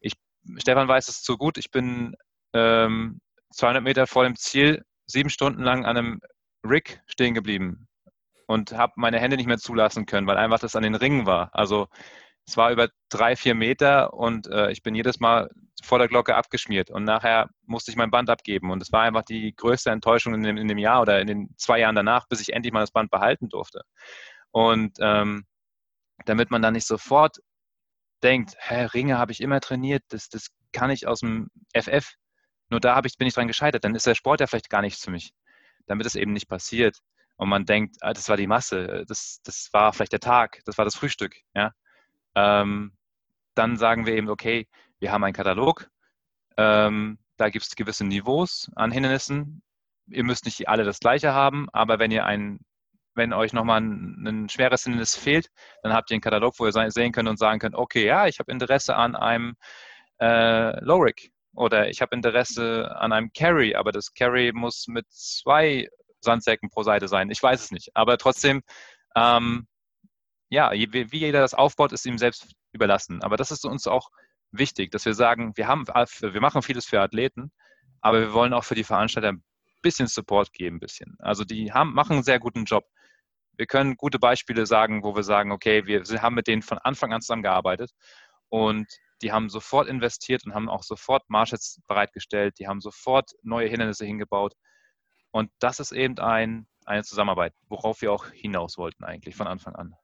Ich, Stefan weiß es zu gut. Ich bin ähm, 200 Meter vor dem Ziel sieben Stunden lang an einem Rig stehen geblieben und habe meine Hände nicht mehr zulassen können, weil einfach das an den Ringen war. Also es war über drei, vier Meter und äh, ich bin jedes Mal vor der Glocke abgeschmiert und nachher musste ich mein Band abgeben und es war einfach die größte Enttäuschung in dem, in dem, Jahr oder in den zwei Jahren danach, bis ich endlich mal das Band behalten durfte. Und ähm, damit man dann nicht sofort denkt, hä, Ringe habe ich immer trainiert, das, das kann ich aus dem FF, nur da ich, bin ich dran gescheitert, dann ist der Sport ja vielleicht gar nichts für mich. Damit es eben nicht passiert, und man denkt, ah, das war die Masse, das, das war vielleicht der Tag, das war das Frühstück, ja, ähm, dann sagen wir eben, okay, wir haben einen Katalog, ähm, da gibt es gewisse Niveaus an Hindernissen. Ihr müsst nicht alle das gleiche haben, aber wenn ihr ein, wenn euch nochmal ein, ein schweres Hindernis fehlt, dann habt ihr einen Katalog, wo ihr sehen könnt und sagen könnt, okay, ja, ich habe Interesse an einem äh, Low-Rig oder ich habe Interesse an einem Carry, aber das Carry muss mit zwei Sandsäcken pro Seite sein. Ich weiß es nicht. Aber trotzdem, ähm, ja, wie, jeder das aufbaut, ist ihm selbst überlassen. Aber das ist uns auch wichtig, dass wir sagen, wir, haben, wir machen vieles für Athleten, aber wir wollen auch für die Veranstalter ein bisschen Support geben, ein bisschen. Also die haben, machen einen sehr guten Job. Wir können gute Beispiele sagen, wo wir sagen, okay, wir haben mit denen von Anfang an zusammengearbeitet und die haben sofort investiert und haben auch sofort Marshalls bereitgestellt, die haben sofort neue Hindernisse hingebaut. Und das ist eben ein, eine Zusammenarbeit, worauf wir auch hinaus wollten eigentlich von Anfang an.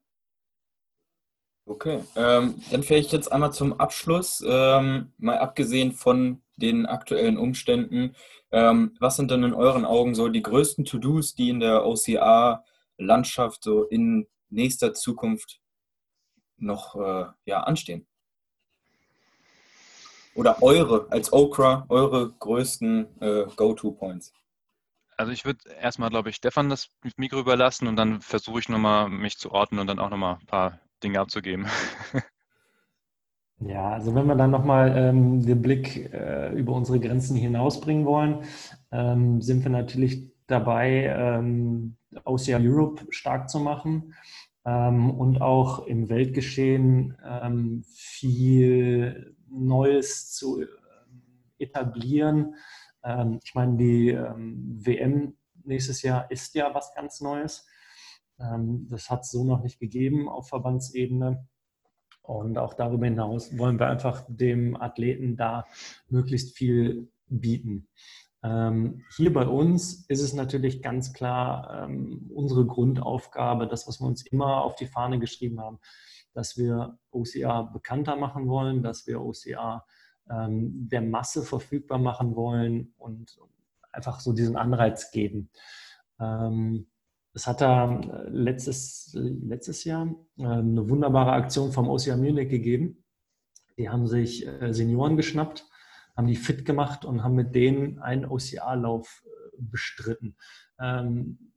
Okay, ähm, dann vielleicht jetzt einmal zum Abschluss, ähm, mal abgesehen von den aktuellen Umständen, ähm, was sind denn in euren Augen so die größten To-Dos, die in der OCA-Landschaft so in nächster Zukunft noch äh, ja, anstehen? Oder eure, als Okra, eure größten äh, Go-To-Points? Also ich würde erstmal, glaube ich, Stefan das Mikro überlassen und dann versuche ich nochmal, mich zu ordnen und dann auch nochmal ein paar Dinge abzugeben. Ja, also wenn wir dann nochmal ähm, den Blick äh, über unsere Grenzen hinausbringen wollen, ähm, sind wir natürlich dabei, ähm, OCR Europe stark zu machen ähm, und auch im Weltgeschehen ähm, viel Neues zu äh, etablieren. Ähm, ich meine, die WM nächstes Jahr ist ja was ganz Neues. Ähm, das hat es so noch nicht gegeben auf Verbandsebene. Und auch darüber hinaus wollen wir einfach dem Athleten da möglichst viel bieten. Ähm, hier bei uns ist es natürlich ganz klar ähm, unsere Grundaufgabe, das, was wir uns immer auf die Fahne geschrieben haben, dass wir OCA bekannter machen wollen, dass wir OCA der Masse verfügbar machen wollen und einfach so diesen Anreiz geben. Es hat da äh, letztes, letztes Jahr äh, eine wunderbare Aktion vom OCR Munich gegeben. Die haben sich äh, Senioren geschnappt, haben die fit gemacht und haben mit denen einen OCR-Lauf bestritten. Ähm,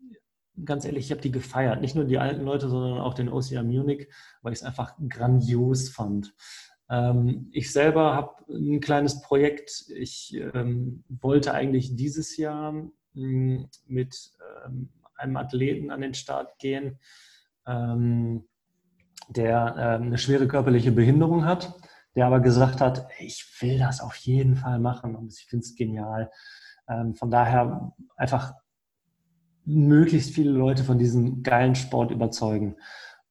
ganz ehrlich, ich habe die gefeiert. Nicht nur die alten Leute, sondern auch den OCR Munich, weil ich es einfach grandios fand. Ähm, ich selber habe ein kleines Projekt. Ich ähm, wollte eigentlich dieses Jahr hm, mit einem Athleten an den Start gehen, ähm, der ähm, eine schwere körperliche Behinderung hat, der aber gesagt hat, ich will das auf jeden Fall machen und ich finde es genial. Ähm, von daher einfach möglichst viele Leute von diesem geilen Sport überzeugen.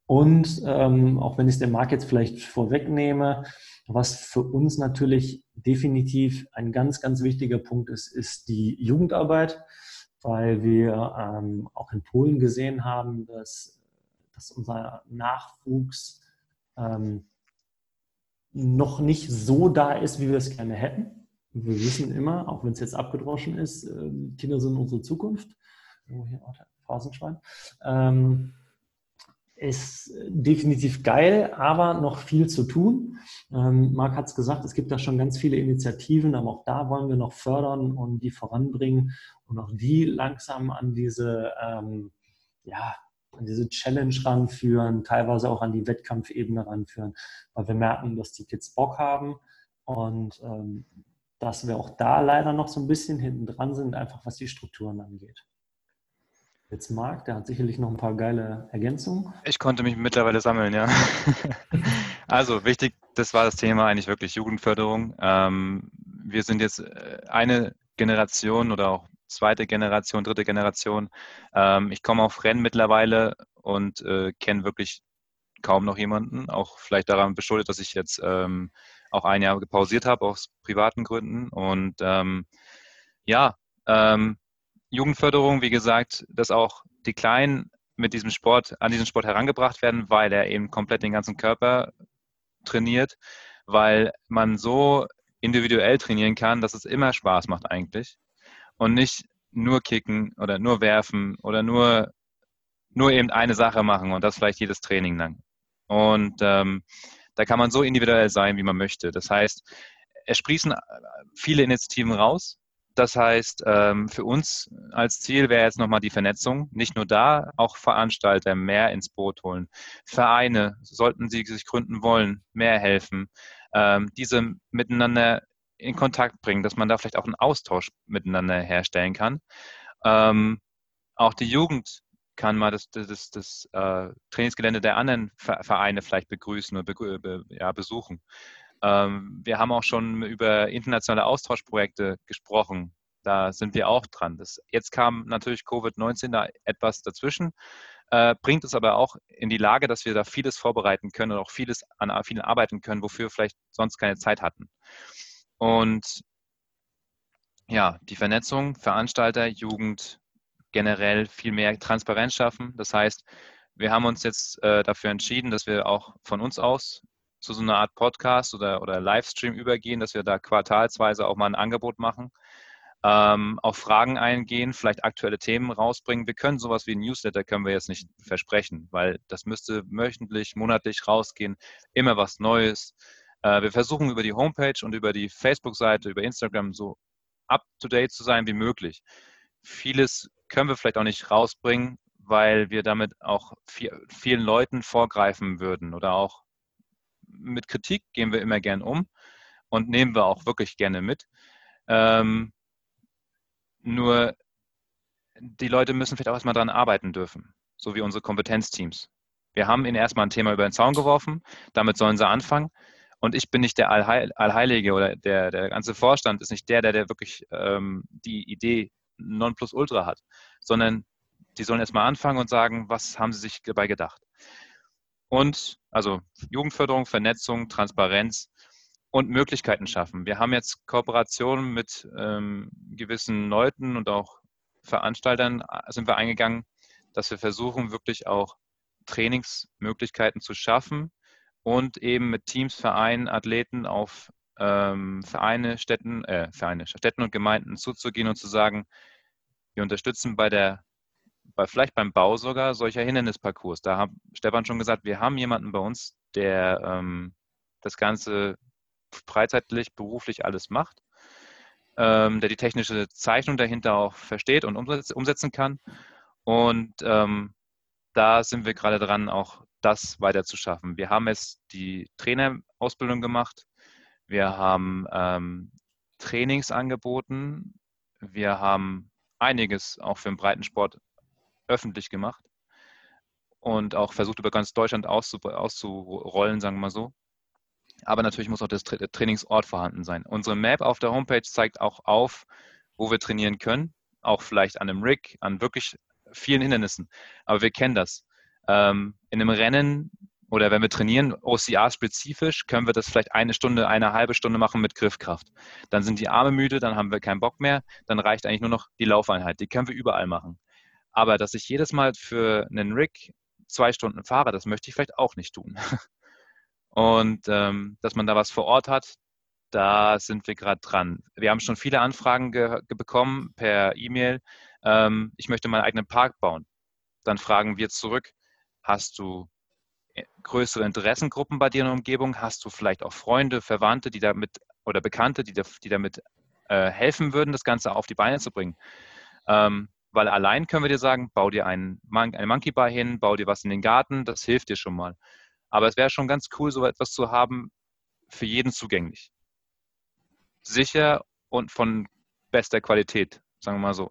Und ähm, auch wenn ich es dem Markt jetzt vielleicht vorwegnehme, was für uns natürlich definitiv ein ganz, ganz wichtiger Punkt ist, ist die Jugendarbeit weil wir ähm, auch in Polen gesehen haben, dass, dass unser Nachwuchs ähm, noch nicht so da ist, wie wir es gerne hätten. Wir wissen immer, auch wenn es jetzt abgedroschen ist, äh, Kinder sind unsere Zukunft. Oh, hier, oh, Phasenschwein. Ähm, ist definitiv geil, aber noch viel zu tun. Ähm, Marc hat es gesagt, es gibt da schon ganz viele Initiativen, aber auch da wollen wir noch fördern und die voranbringen und auch die langsam an diese, ähm, ja, an diese Challenge ranführen, teilweise auch an die Wettkampfebene ranführen, weil wir merken, dass die Kids Bock haben und ähm, dass wir auch da leider noch so ein bisschen hinten dran sind, einfach was die Strukturen angeht. Jetzt Marc, der hat sicherlich noch ein paar geile Ergänzungen. Ich konnte mich mittlerweile sammeln, ja. also wichtig, das war das Thema eigentlich wirklich Jugendförderung. Ähm, wir sind jetzt äh, eine Generation oder auch zweite Generation, dritte Generation. Ähm, ich komme auf Rennen mittlerweile und äh, kenne wirklich kaum noch jemanden. Auch vielleicht daran beschuldet, dass ich jetzt ähm, auch ein Jahr gepausiert habe aus privaten Gründen. Und ähm, ja, ähm, Jugendförderung, wie gesagt, dass auch die Kleinen mit diesem Sport, an diesen Sport herangebracht werden, weil er eben komplett den ganzen Körper trainiert, weil man so individuell trainieren kann, dass es immer Spaß macht eigentlich und nicht nur kicken oder nur werfen oder nur, nur eben eine Sache machen und das vielleicht jedes Training lang. Und ähm, da kann man so individuell sein, wie man möchte. Das heißt, es sprießen viele Initiativen raus, das heißt, ähm, für uns als Ziel wäre jetzt nochmal die Vernetzung. Nicht nur da, auch Veranstalter mehr ins Boot holen. Vereine, sollten sie sich gründen wollen, mehr helfen. Ähm, diese miteinander in Kontakt bringen, dass man da vielleicht auch einen Austausch miteinander herstellen kann. Ähm, auch die Jugend kann mal das, das, das äh, Trainingsgelände der anderen Vereine vielleicht begrüßen oder ja, besuchen. Ähm, wir haben auch schon über internationale Austauschprojekte gesprochen. Da sind wir auch dran. Das, jetzt kam natürlich Covid-19 da etwas dazwischen, äh, bringt es aber auch in die Lage, dass wir da vieles vorbereiten können und auch vieles an vielen arbeiten können, wofür wir vielleicht sonst keine Zeit hatten. Und ja, die Vernetzung, Veranstalter, Jugend, generell viel mehr Transparenz schaffen. Das heißt, wir haben uns jetzt äh, dafür entschieden, dass wir auch von uns aus zu so einer Art Podcast oder, oder Livestream übergehen, dass wir da quartalsweise auch mal ein Angebot machen, ähm, auf Fragen eingehen, vielleicht aktuelle Themen rausbringen. Wir können sowas wie ein Newsletter können wir jetzt nicht versprechen, weil das müsste wöchentlich, monatlich rausgehen, immer was Neues. Äh, wir versuchen über die Homepage und über die Facebook-Seite, über Instagram so up-to-date zu sein wie möglich. Vieles können wir vielleicht auch nicht rausbringen, weil wir damit auch viel, vielen Leuten vorgreifen würden oder auch mit Kritik gehen wir immer gern um und nehmen wir auch wirklich gerne mit. Ähm, nur die Leute müssen vielleicht auch erstmal daran arbeiten dürfen, so wie unsere Kompetenzteams. Wir haben ihnen erstmal ein Thema über den Zaun geworfen, damit sollen sie anfangen. Und ich bin nicht der Allheil Allheilige oder der, der ganze Vorstand ist nicht der, der, der wirklich ähm, die Idee Nonplusultra hat, sondern die sollen erstmal anfangen und sagen, was haben sie sich dabei gedacht. Und also Jugendförderung, Vernetzung, Transparenz und Möglichkeiten schaffen. Wir haben jetzt Kooperationen mit ähm, gewissen Leuten und auch Veranstaltern äh, sind wir eingegangen, dass wir versuchen, wirklich auch Trainingsmöglichkeiten zu schaffen und eben mit Teams, Vereinen, Athleten auf ähm, Vereine, Städten, äh, Vereine, Städten und Gemeinden zuzugehen und zu sagen, wir unterstützen bei der, bei, vielleicht beim Bau sogar solcher Hindernisparcours. Da hat Stefan schon gesagt, wir haben jemanden bei uns, der ähm, das Ganze freizeitlich, beruflich alles macht, ähm, der die technische Zeichnung dahinter auch versteht und umsetzen kann. Und ähm, da sind wir gerade dran, auch das weiter zu schaffen. Wir haben jetzt die Trainerausbildung gemacht. Wir haben ähm, Trainings angeboten. Wir haben einiges auch für den Breitensport öffentlich gemacht und auch versucht, über ganz Deutschland auszurollen, sagen wir mal so. Aber natürlich muss auch das Tra Trainingsort vorhanden sein. Unsere Map auf der Homepage zeigt auch auf, wo wir trainieren können, auch vielleicht an einem Rig, an wirklich vielen Hindernissen. Aber wir kennen das. Ähm, in einem Rennen oder wenn wir trainieren, OCR-spezifisch, können wir das vielleicht eine Stunde, eine halbe Stunde machen mit Griffkraft. Dann sind die Arme müde, dann haben wir keinen Bock mehr, dann reicht eigentlich nur noch die Laufeinheit. Die können wir überall machen. Aber dass ich jedes Mal für einen Rig zwei Stunden fahre, das möchte ich vielleicht auch nicht tun. Und ähm, dass man da was vor Ort hat, da sind wir gerade dran. Wir haben schon viele Anfragen bekommen per E-Mail. Ähm, ich möchte meinen eigenen Park bauen. Dann fragen wir zurück, hast du äh, größere Interessengruppen bei dir in der Umgebung? Hast du vielleicht auch Freunde, Verwandte, die damit oder Bekannte, die, da, die damit äh, helfen würden, das Ganze auf die Beine zu bringen? Ähm, weil allein können wir dir sagen, bau dir einen, eine Monkey Bar hin, bau dir was in den Garten, das hilft dir schon mal. Aber es wäre schon ganz cool, so etwas zu haben, für jeden zugänglich. Sicher und von bester Qualität, sagen wir mal so.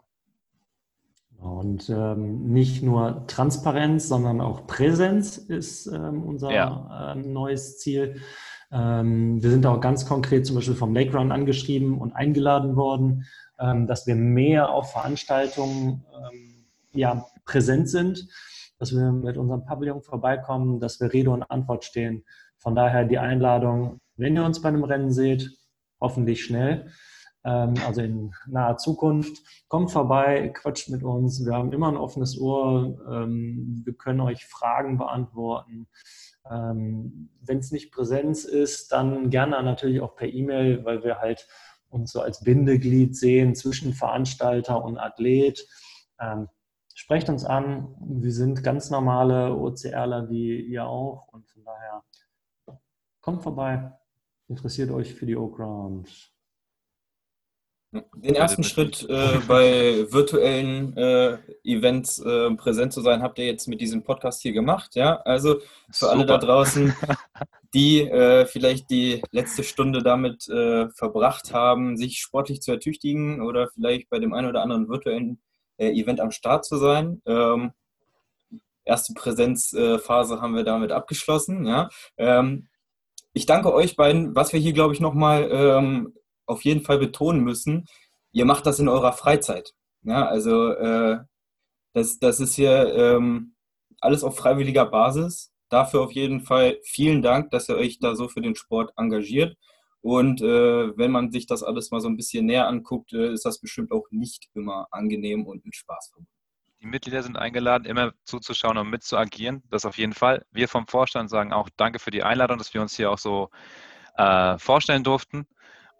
Und ähm, nicht nur Transparenz, sondern auch Präsenz ist ähm, unser ja. äh, neues Ziel. Ähm, wir sind auch ganz konkret zum Beispiel vom Lake Run angeschrieben und eingeladen worden, dass wir mehr auf Veranstaltungen ähm, ja, präsent sind, dass wir mit unserem Pavillon vorbeikommen, dass wir Rede und Antwort stehen. Von daher die Einladung, wenn ihr uns bei einem Rennen seht, hoffentlich schnell, ähm, also in naher Zukunft. Kommt vorbei, quatscht mit uns. Wir haben immer ein offenes Ohr. Ähm, wir können euch Fragen beantworten. Ähm, Wenn es nicht Präsenz ist, dann gerne natürlich auch per E-Mail, weil wir halt uns so als Bindeglied sehen zwischen Veranstalter und Athlet. Ähm, sprecht uns an. Wir sind ganz normale OCRler wie ihr auch und von daher kommt vorbei. Interessiert euch für die O-Ground. Den ersten Schritt äh, bei virtuellen äh, Events äh, präsent zu sein, habt ihr jetzt mit diesem Podcast hier gemacht. Ja, also für Super. alle da draußen, die äh, vielleicht die letzte Stunde damit äh, verbracht haben, sich sportlich zu ertüchtigen oder vielleicht bei dem einen oder anderen virtuellen äh, Event am Start zu sein. Ähm, erste Präsenzphase haben wir damit abgeschlossen. Ja. Ähm, ich danke euch beiden, was wir hier, glaube ich, nochmal ähm, auf jeden Fall betonen müssen, ihr macht das in eurer Freizeit. Ja, also äh, das, das ist hier ähm, alles auf freiwilliger Basis. Dafür auf jeden Fall vielen Dank, dass ihr euch da so für den Sport engagiert. Und äh, wenn man sich das alles mal so ein bisschen näher anguckt, äh, ist das bestimmt auch nicht immer angenehm und mit Spaß verbunden. Die Mitglieder sind eingeladen, immer zuzuschauen und mitzuagieren. Das auf jeden Fall. Wir vom Vorstand sagen auch Danke für die Einladung, dass wir uns hier auch so äh, vorstellen durften.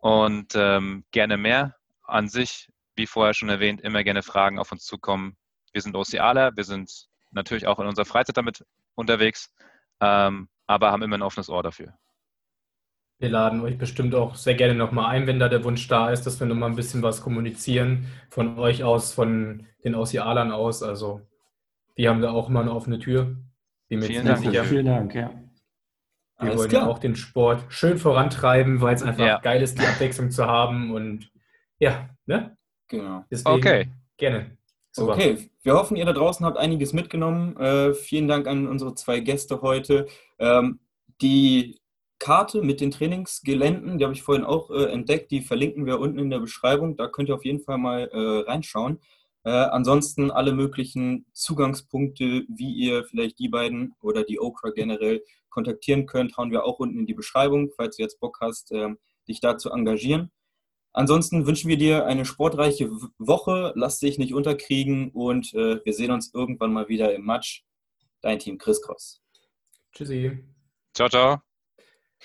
Und ähm, gerne mehr. An sich, wie vorher schon erwähnt, immer gerne Fragen auf uns zukommen. Wir sind Ocealer, wir sind natürlich auch in unserer Freizeit damit unterwegs, ähm, aber haben immer ein offenes Ohr dafür. Wir laden euch bestimmt auch sehr gerne nochmal ein, wenn da der Wunsch da ist, dass wir nochmal ein bisschen was kommunizieren von euch aus, von den Aussialern aus. Also wir haben da auch immer eine offene Tür. Vielen Dank. Sicher. Vielen Dank, ja. Wir Alles wollen klar. auch den Sport schön vorantreiben, weil es einfach ja. geil ist, die Abwechslung zu haben. Und ja, ne? Genau. Deswegen okay. Gerne. Super. Okay, wir hoffen, ihr da draußen habt einiges mitgenommen. Äh, vielen Dank an unsere zwei Gäste heute. Ähm, die Karte mit den Trainingsgeländen, die habe ich vorhin auch äh, entdeckt, die verlinken wir unten in der Beschreibung. Da könnt ihr auf jeden Fall mal äh, reinschauen. Äh, ansonsten alle möglichen Zugangspunkte, wie ihr vielleicht die beiden oder die Okra generell kontaktieren könnt, hauen wir auch unten in die Beschreibung, falls du jetzt Bock hast, ähm, dich da zu engagieren. Ansonsten wünschen wir dir eine sportreiche Woche, lass dich nicht unterkriegen und äh, wir sehen uns irgendwann mal wieder im Match. Dein Team Chris Cross. Tschüssi. Ciao, ciao.